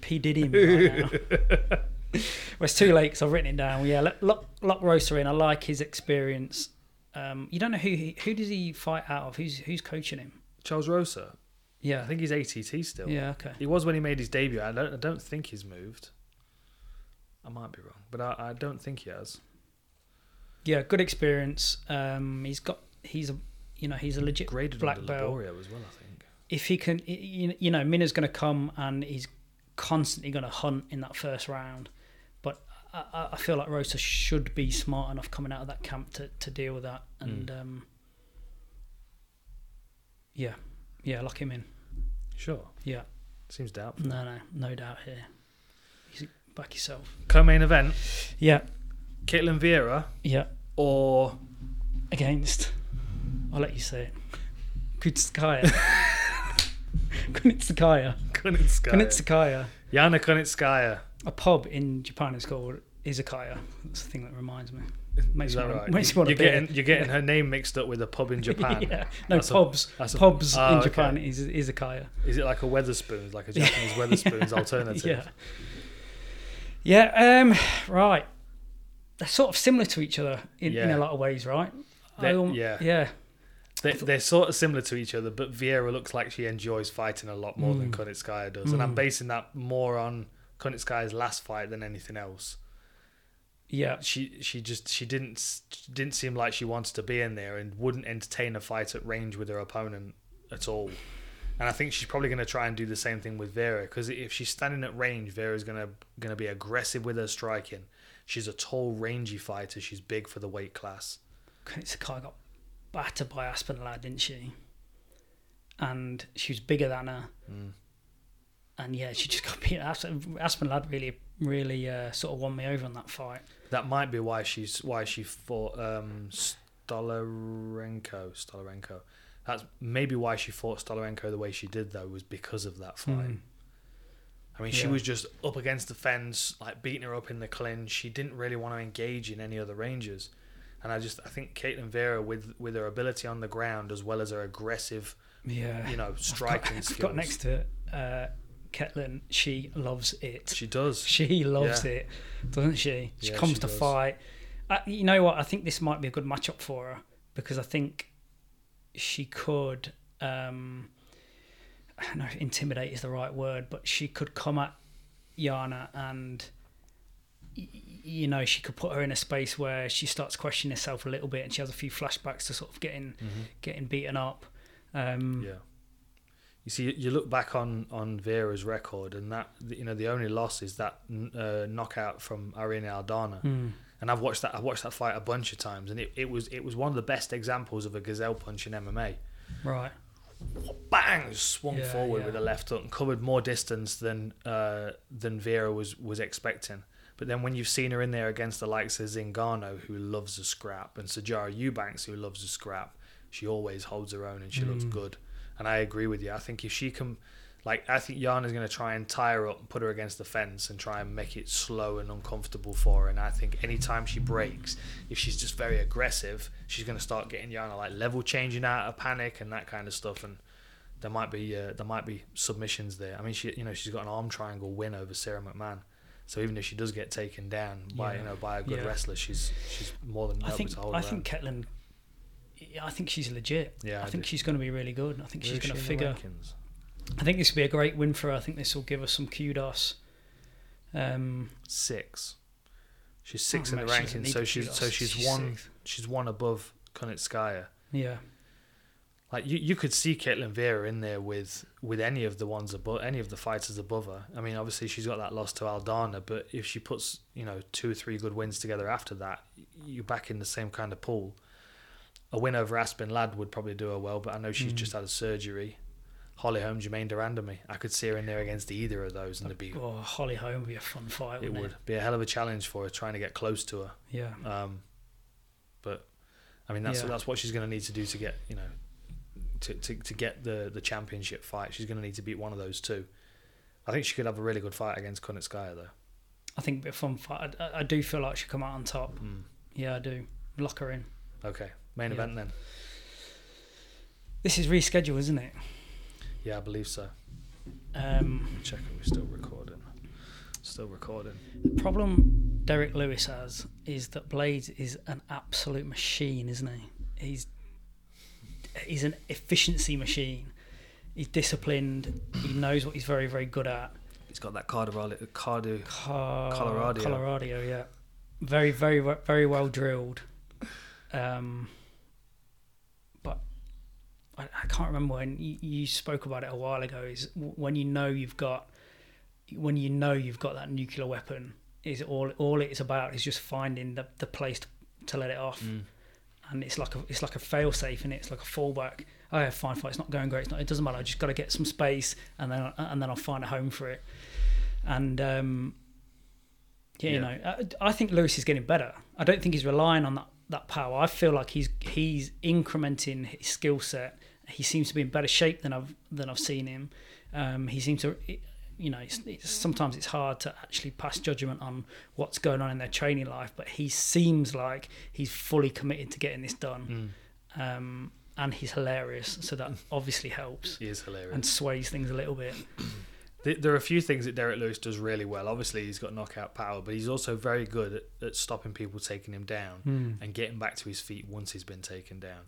P Diddy right <laughs> well, it's too late because I've written it down. Yeah, lock, lock, lock Rosa in. I like his experience. Um, you don't know who he, who does he fight out of? Who's who's coaching him? Charles Rosa. Yeah, I think he's ATT still. yeah, okay. He was when he made his debut. I don't. I don't think he's moved. I might be wrong, but I, I don't think he has. Yeah, good experience. Um, he's got he's a you know he's a legit Graded black belt. Well. I think. If he can, you you know, Minner's going to come and he's constantly going to hunt in that first round. But I- I, feel like Rosa should be smart enough coming out of that camp to, to deal with that. And um, yeah, yeah, lock him in. Sure. Yeah, Seems doubtful. no, no, no doubt here. Back yourself. Co-main event: Yeah, Ketlen Vieira yeah. or Against. I'll let you say it. Kunitskaya. <laughs> Kunitskaya. Kunitskaya. Kunitskaya. Yana Kunitskaya. A pub in Japan is called izakaya. That's the thing that reminds me. Makes Is that wanna- right? makes me wanna you're getting you're getting her name mixed up with a pub in <laughs> Japan. yeah. No, That's a- pubs. a- pubs Oh, in okay. Japan is izakaya. Is it like a Wetherspoons, like a Japanese <laughs> Wetherspoons alternative? Yeah. Yeah. Um. Right. They're sort of similar to each other in, in a lot of ways, right? They- yeah. Yeah. They, they're sort of similar to each other, but Vieira looks like she enjoys fighting a lot more than Mm. Kunitskaya does, and I'm Mm. basing that more on Kunitskaya's last fight than anything else. Yeah. She she just she didn't s- didn't seem like she wanted to be in there and wouldn't entertain a fight at range with her opponent at all. And I think she's probably going to try and do the same thing with Vieira because if she's standing at range, Vieira's going to going to be aggressive with her striking. She's a tall, rangy fighter. She's big for the weight class. Kunitskaya got battered by Aspen Ladd, didn't she? And she was bigger than her. Mm. And yeah, she just got beat. Aspen, Aspen Ladd really, really uh, sort of won me over on that fight. That might be why she's why she fought um, Stoliarenko. Stoliarenko. That's maybe why she fought Stoliarenko the way she did though was because of that fight. Mm. I mean, she Yeah. was just up against the fence, like beating her up in the clinch. She didn't really want to engage in any other ranges, and I just I think Ketlen Vieira with with her ability on the ground as well as her aggressive, Yeah. you know, I've striking got, skills. I've got next to uh, Ketlen. She loves it. She does. She loves Yeah. it, doesn't she? She Yeah, comes she to does. fight. Uh, you know what? I think this might be a good matchup for her because I think she could. Um, I don't know if intimidate is the right word, but she could come at Yana and. You know, she could put her in a space where she starts questioning herself a little bit, and she has a few flashbacks to sort of getting Mhm. getting beaten up. Um, Yeah. You see, you look back on on Vieira's record, and that you know the only loss is that uh, knockout from Irene Aldana. mm, And I've watched that. I've watched that fight a bunch of times, and it, it was it was one of the best examples of a gazelle punch in MMA. right. Bang! Swung Yeah, forward yeah. with a left hook and covered more distance than uh, than Vieira was was expecting. But then when you've seen her in there against the likes of Zingano, who loves a scrap, and Sijara Eubanks, who loves a scrap, she always holds her own and she looks Mm. good. And I agree with you. I think if she can, like, I think Yana's going to try and tie her up and put her against the fence and try and make it slow and uncomfortable for her. And I think anytime she breaks, if she's just very aggressive, she's going to start getting Yana like level changing out of panic and that kind of stuff. And there might be uh, there might be submissions there. I mean, she you know she's got an arm triangle win over Sara McMann. So even if she does get taken down by Yeah. you know by a good Yeah. wrestler, she's she's more than I think to hold I think Ketlen. yeah, I think she's legit. Yeah, I, I think do. she's going to be really good. I think own. she's going to she figure. I think this will be a great win for her. I think this will give us some kudos. Um, six. She's six oh, in the rankings, so she's so kudos. she's, one she's one above Kunitskaya. Yeah, Like you, you could see Ketlen Vieira in there with with any of the ones above any of the fighters above her. I mean, obviously she's got that loss to Aldana, but if she puts you know two or three good wins together after that, you're back in the same kind of pool. A win over Aspen Ladd would probably do her well, but I know she's Mm. just had a surgery. Holly Holm, Germaine de Randamie. I could see her in there against either of those, and it'd be oh, Holly Holm would be a fun fight. it Wouldn't it? be a hell of a challenge for her trying to get close to her. Yeah, Um, but I mean, that's Yeah. that's what she's going to need to do to get you know to, to, to get the, the championship fight. She's going to need to beat one of those two. I think she could have a really good fight against Kunitskaya though. I think a fun fight. I, I do feel like she'll come out on top. Mm. Yeah, I do. Lock her in. Okay, main Yeah. event then. This is rescheduled, isn't it? Yeah, I believe so. Um, Check if we're still recording. Still recording. the problem Derrick Lewis has is that Blaydes is an absolute machine, isn't he? He's he's an efficiency machine. He's disciplined. He knows what he's very, very good at. He's got that Colorado, cardio. Car- Colorado. Colorado, yeah. Very, very, very well drilled. Um, but I, I can't remember when you, you spoke about it a while ago. Is when you know you've got, when you know you've got that nuclear weapon. Is all all it's about is just finding the, the place to, to let it off, Mm. And it's like a it's like a fail safe, and it's like a fallback. Oh, yeah, fine, fine. It's not going great. It's not, it doesn't matter. I just got to get some space, and then and then I'll find a home for it. And um, yeah, you know, I, I think Lewis is getting better. I don't think he's relying on that, that power. I feel like he's he's incrementing his skill set. He seems to be in better shape than I've than I've seen him. Um, he seems to, you know, it's, it's, sometimes it's hard to actually pass judgment on what's going on in their training life. But he seems like he's fully committed to getting this done, Mm. um, and he's hilarious. So that <laughs> obviously helps He is hilarious. and sways things a little bit. <clears throat> There are a few things that Derrick Lewis does really well. Obviously, he's got knockout power, but he's also very good at, at stopping people taking him down and getting back to his feet once he's been taken down.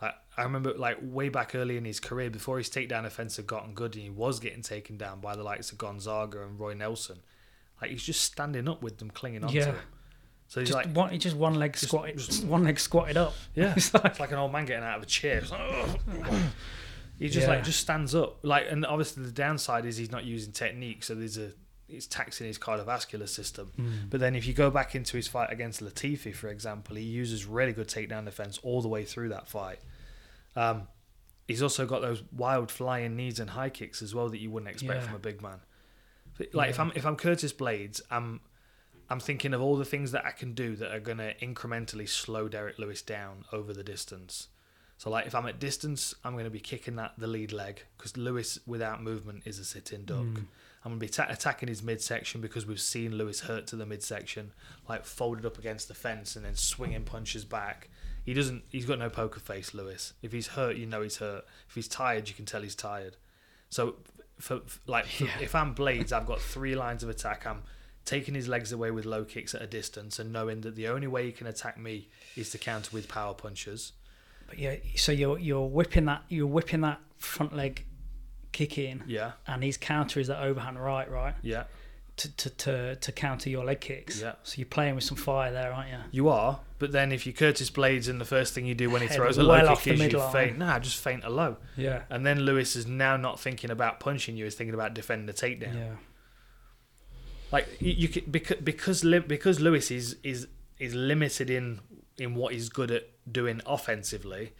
I, I remember, like way back early in his career, before his takedown offense had gotten good, and he was getting taken down by the likes of Gonzaga and Roy Nelson. Like he's just standing up with them, clinging on Yeah. to him. So he's Just like, one, just one leg Just- squatted, just- <laughs> one leg squatted up. yeah, <laughs> It's like- it's like an old man getting out of a chair. He just Yeah. like just stands up. Like, and obviously the downside is he's not using technique, so there's a it's taxing his cardiovascular system. But then if you go back into his fight against Latifi, for example, he uses really good takedown defense all the way through that fight. Um, he's also got those wild flying knees and high kicks as well that you wouldn't expect Yeah. from a big man. Like if I'm if I'm Curtis Blaydes, I'm I'm thinking of all the things that I can do that are going to incrementally slow Derrick Lewis down over the distance. So like if I'm at distance, I'm going to be kicking that the lead leg because Lewis without movement is a sit-in duck. Mm. I'm going to be ta- attacking his midsection because we've seen Lewis hurt to the midsection, like folded up against the fence and then swinging punches back. He doesn't. He's got no poker face, Lewis. If he's hurt, you know he's hurt. If he's tired, you can tell he's tired. So, for, for like, for- <laughs> Yeah. if I'm Blaydes, I've got three lines of attack. I'm taking his legs away with low kicks at a distance, and knowing that the only way he can attack me is to counter with power punches. But yeah, so you're you're whipping that you're whipping that front leg kick in, Yeah, and his counter is that overhand right, right, yeah, to to to, to counter your leg kicks. Yeah. So you're playing with some fire there, aren't you? you are. But then if you Curtis Blaydes, and the first thing you do when he Head throws a well low kick is you midline. feint. Nah, just faint a low. Yeah. And then Lewis is now not thinking about punching you; he's thinking about defending the takedown. Yeah. Like you, you can, because because because Lewis is is is limited in in what he's good at doing offensively.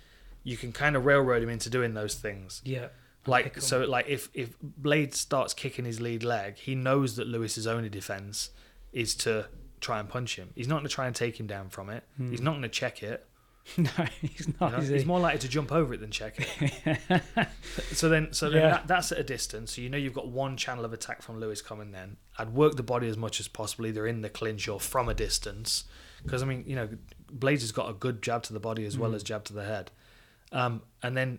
You can kind of railroad him into doing those things. Yeah. Like so, like if if Blade starts kicking his lead leg, he knows that Lewis's only defense is to try and punch him. He's not going to try and take him down from it. Hmm. He's not going to check it. <laughs> no, he's you not. know? is He's more likely to jump over it than check it. <laughs> so then, so then Yeah. that, that's at a distance. So you know you've got one channel of attack from Lewis coming. Then I'd work the body as much as possible, either in the clinch or from a distance, because I mean, you know, Blaydes has got a good jab to the body as well Mm. as jab to the head, um, and then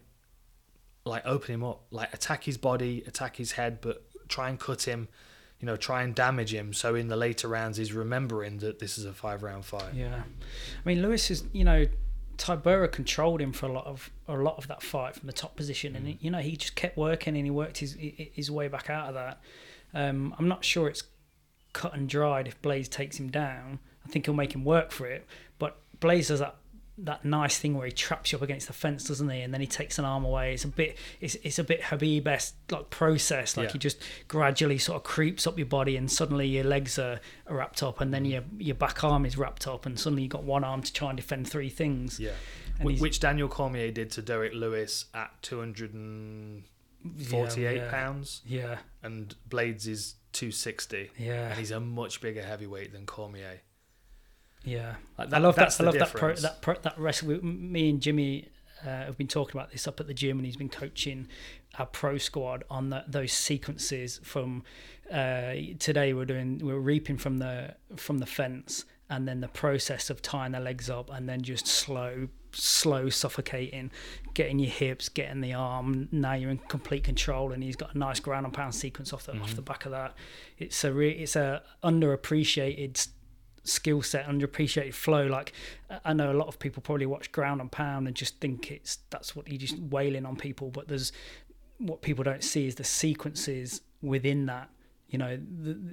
like open him up, like attack his body, attack his head, but try and cut him. You know, try and damage him. So in the later rounds, he's remembering that this is a five round fight. Yeah, I mean Lewis is you know Tybura controlled him for a lot of a lot of that fight from the top position, and you know he just kept working and he worked his his way back out of that. Um, I'm not sure it's cut and dried if Blaydes takes him down. I think he'll make him work for it, but Blaydes does that that nice thing where he traps you up against the fence, doesn't he? And then he takes an arm away. It's a bit it's it's a bit Khabib esque like process. Like Yeah. he just gradually sort of creeps up your body, and suddenly your legs are, are wrapped up, and then your your back arm is wrapped up, and suddenly you've got one arm to try and defend three things. Yeah. And Which Daniel Cormier did to Derrick Lewis at 248 yeah, pounds, Yeah, and Blaydes is 260, yeah, and he's a much bigger heavyweight than Cormier. Yeah. Like I love that. I love that pro, that pro, that wrestle. Me and Jimmy uh, have been talking about this up at the gym, and he's been coaching our pro squad on the, those sequences. From uh, today, we're doing we're reaping from the from the fence, and then the process of tying the legs up, and then just slow slow suffocating, getting your hips, getting the arm. Now you're in complete control, and he's got a nice ground and pound sequence off the mm-hmm. off the back of that. It's a re- it's a underappreciated skill set, underappreciated flow. Like I know a lot of people probably watch ground and pound and just think it's that's what you just wailing on people, but there's what people don't see is the sequences within that. You know,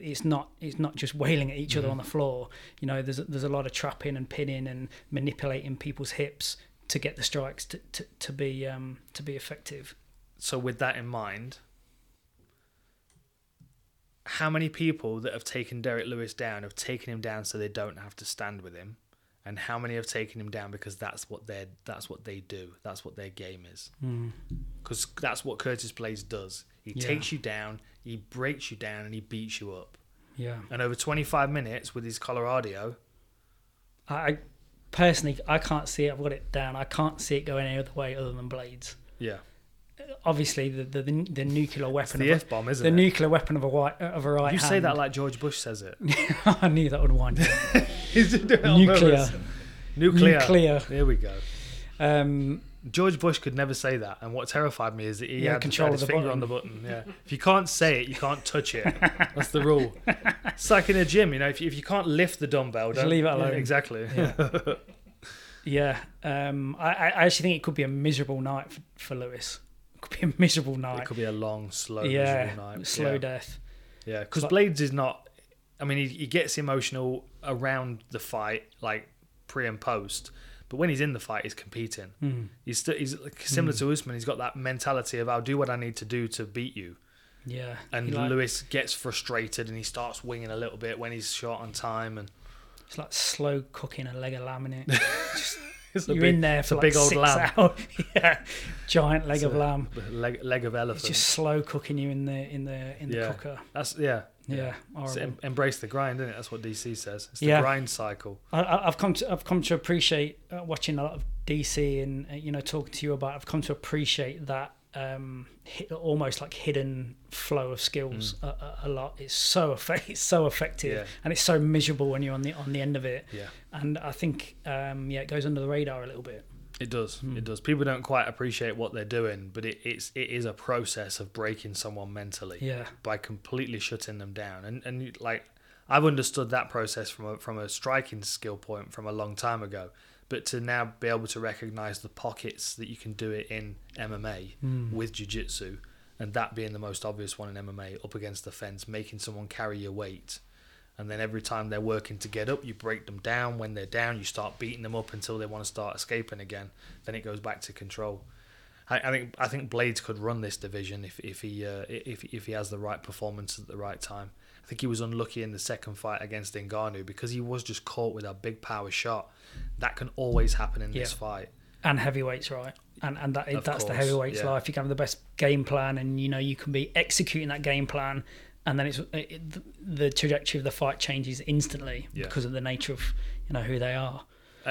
it's not it's not just wailing at each mm-hmm. other on the floor. You know, there's there's a lot of trapping and pinning and manipulating people's hips to get the strikes to, to, to be um, to be effective. So with that in mind, how many people that have taken Derrick Lewis down have taken him down so they don't have to stand with him, and how many have taken him down because that's what they that's what they do, that's what their game is, because mm. that's what Curtis Blaydes does. He yeah. takes you down, he breaks you down, and he beats you up. Yeah. And over 25 minutes with his Colorado, I personally I can't see it. I've got it down. I can't see it going any other way other than Blaydes. Yeah obviously the the, the nuclear weapon it's the F bomb, isn't the it? The nuclear weapon of a white of a right. You hand. say that like George Bush says it. <laughs> I knew that would wind. <laughs> nuclear. Nuclear. Nuclear. There we go. Um, George Bush could never say that, and what terrified me is that he yeah, had, control his finger button. on the button. Yeah, if you can't say it, you can't touch it. <laughs> That's the rule. It's like in a gym, you know, if you, if you can't lift the dumbbell, just leave it alone. Yeah, exactly. Yeah. yeah. Um, I, I actually think it could be a miserable night for, for Lewis could be a miserable night. It could be a long, slow, yeah, miserable night. Slow yeah. death. Yeah, because Blaydes is not. I mean, he, he gets emotional around the fight, like pre and post. But when he's in the fight, he's competing. Mm. He's still, he's similar mm. to Usman. He's got that mentality of I'll do what I need to do to beat you. Yeah. And like, Lewis gets frustrated and he starts winging a little bit when he's short on time and. It's like slow cooking a leg of lamb in it. <laughs> Just it's you're big, in there for a like big old lamb. <laughs> yeah, giant leg it's of lamb. Leg, leg of elephant. It's just slow cooking you in the in the in the yeah. cooker. That's yeah. Yeah, em- embrace the grind, isn't it? That's what DC says. It's the yeah. grind cycle. I, have come to I've come to appreciate uh, watching a lot of DC and uh, you know talking to you about. I've come to appreciate that um, almost like hidden flow of skills mm. a, a, lot. It's so effective, it's so effective, yeah. and it's so miserable when you're on the on the end of it. Yeah. And I think um, yeah, it goes under the radar a little bit. It does. Mm. It does. People don't quite appreciate what they're doing, but it, it's it is a process of breaking someone mentally. Yeah. By completely shutting them down, and and like I've understood that process from a from a striking skill point from a long time ago but to now be able to recognize the pockets that you can do it in MMA mm. with jiu-jitsu and that being the most obvious one in MMA up against the fence making someone carry your weight. And then every time they're working to get up you break them down. When they're down you start beating them up until they want to start escaping again. Then it goes back to control. I, I think I think Blaydes could run this division if if he uh, if if he has the right performance at the right time I think he was unlucky in the second fight against Ngannou because he was just caught with a big power shot. That can always happen in yeah. this fight. And heavyweights, right? And and that, that's course, the heavyweights yeah. life. You can have the best game plan, and you know you can be executing that game plan, and then it's it, the trajectory of the fight changes instantly yeah. because of the nature of you know who they are.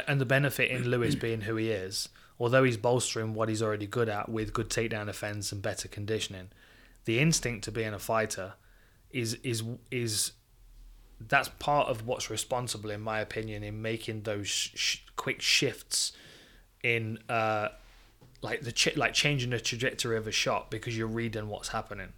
And the benefit in Lewis <clears throat> being who he is, although he's bolstering what he's already good at with good takedown defense and better conditioning, the instinct to being a fighter is is is that's part of what's responsible, in my opinion, in making those sh- quick shifts in uh, like the ch- like changing the trajectory of a shot because you're reading what's happening.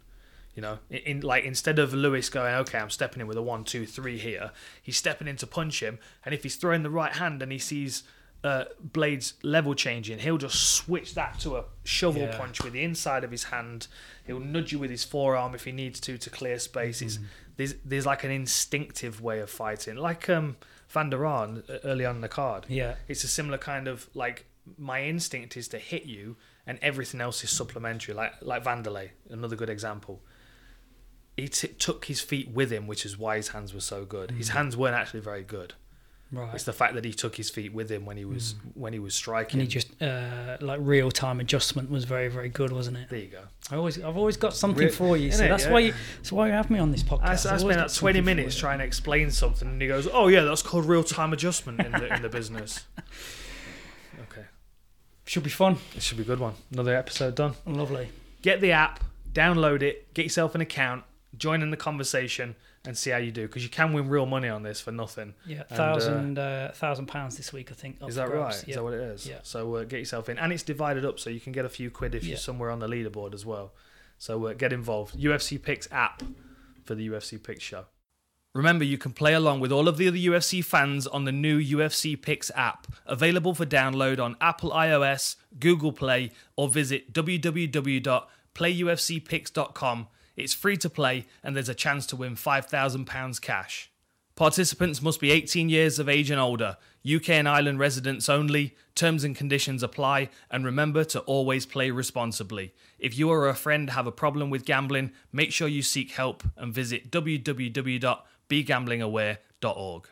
You know, in, in, like instead of Lewis going, okay, I'm stepping in with a one, two, three here, he's stepping in to punch him, and if he's throwing the right hand and he sees uh, Blaydes level changing, he'll just switch that to a shovel yeah. punch with the inside of his hand. He'll nudge you with his forearm if he needs to to clear spaces. Mm. There's there's like an instinctive way of fighting, like um, Van der Aar uh, early on in the card. Yeah, it's a similar kind of like my instinct is to hit you, and everything else is supplementary. Like like Wanderlei, another good example. He t- took his feet with him, which is why his hands were so good. Mm. His hands weren't actually very good Right. It's the fact that he took his feet with him when he was mm. when he was striking. And he just uh, like real time adjustment was very very good, wasn't it? There you go. I always I've always got something for you. So that's yeah. why you, that's why you have me on this podcast. I, I spent about twenty minutes trying to explain something, and he goes, "Oh yeah, that's called real time adjustment in the in the business." <laughs> Okay. Should be fun. It should be a good one. Another episode done. Lovely. Get the app, download it, get yourself an account, join in the conversation, and see how you do. Because you can win real money on this for nothing. Yeah, And, uh, thousand uh, thousand pounds this week, I think. Is that right? Yeah. Is that what it is? Yeah. So uh, get yourself in, and it's divided up, so you can get a few quid if Yeah. you're somewhere on the leaderboard as well. So uh, get involved. UFC Picks app for the UFC Picks show. Remember, you can play along with all of the other UFC fans on the new UFC Picks app, available for download on Apple iOS, Google Play, or visit www.playufcpicks.com. It's free to play, and there's a chance to win £5,000 cash. Participants must be 18 years of age and older, UK and Ireland residents only. Terms and conditions apply, and remember to always play responsibly. If you or a friend have a problem with gambling, make sure you seek help and visit www.begambling.aware.org.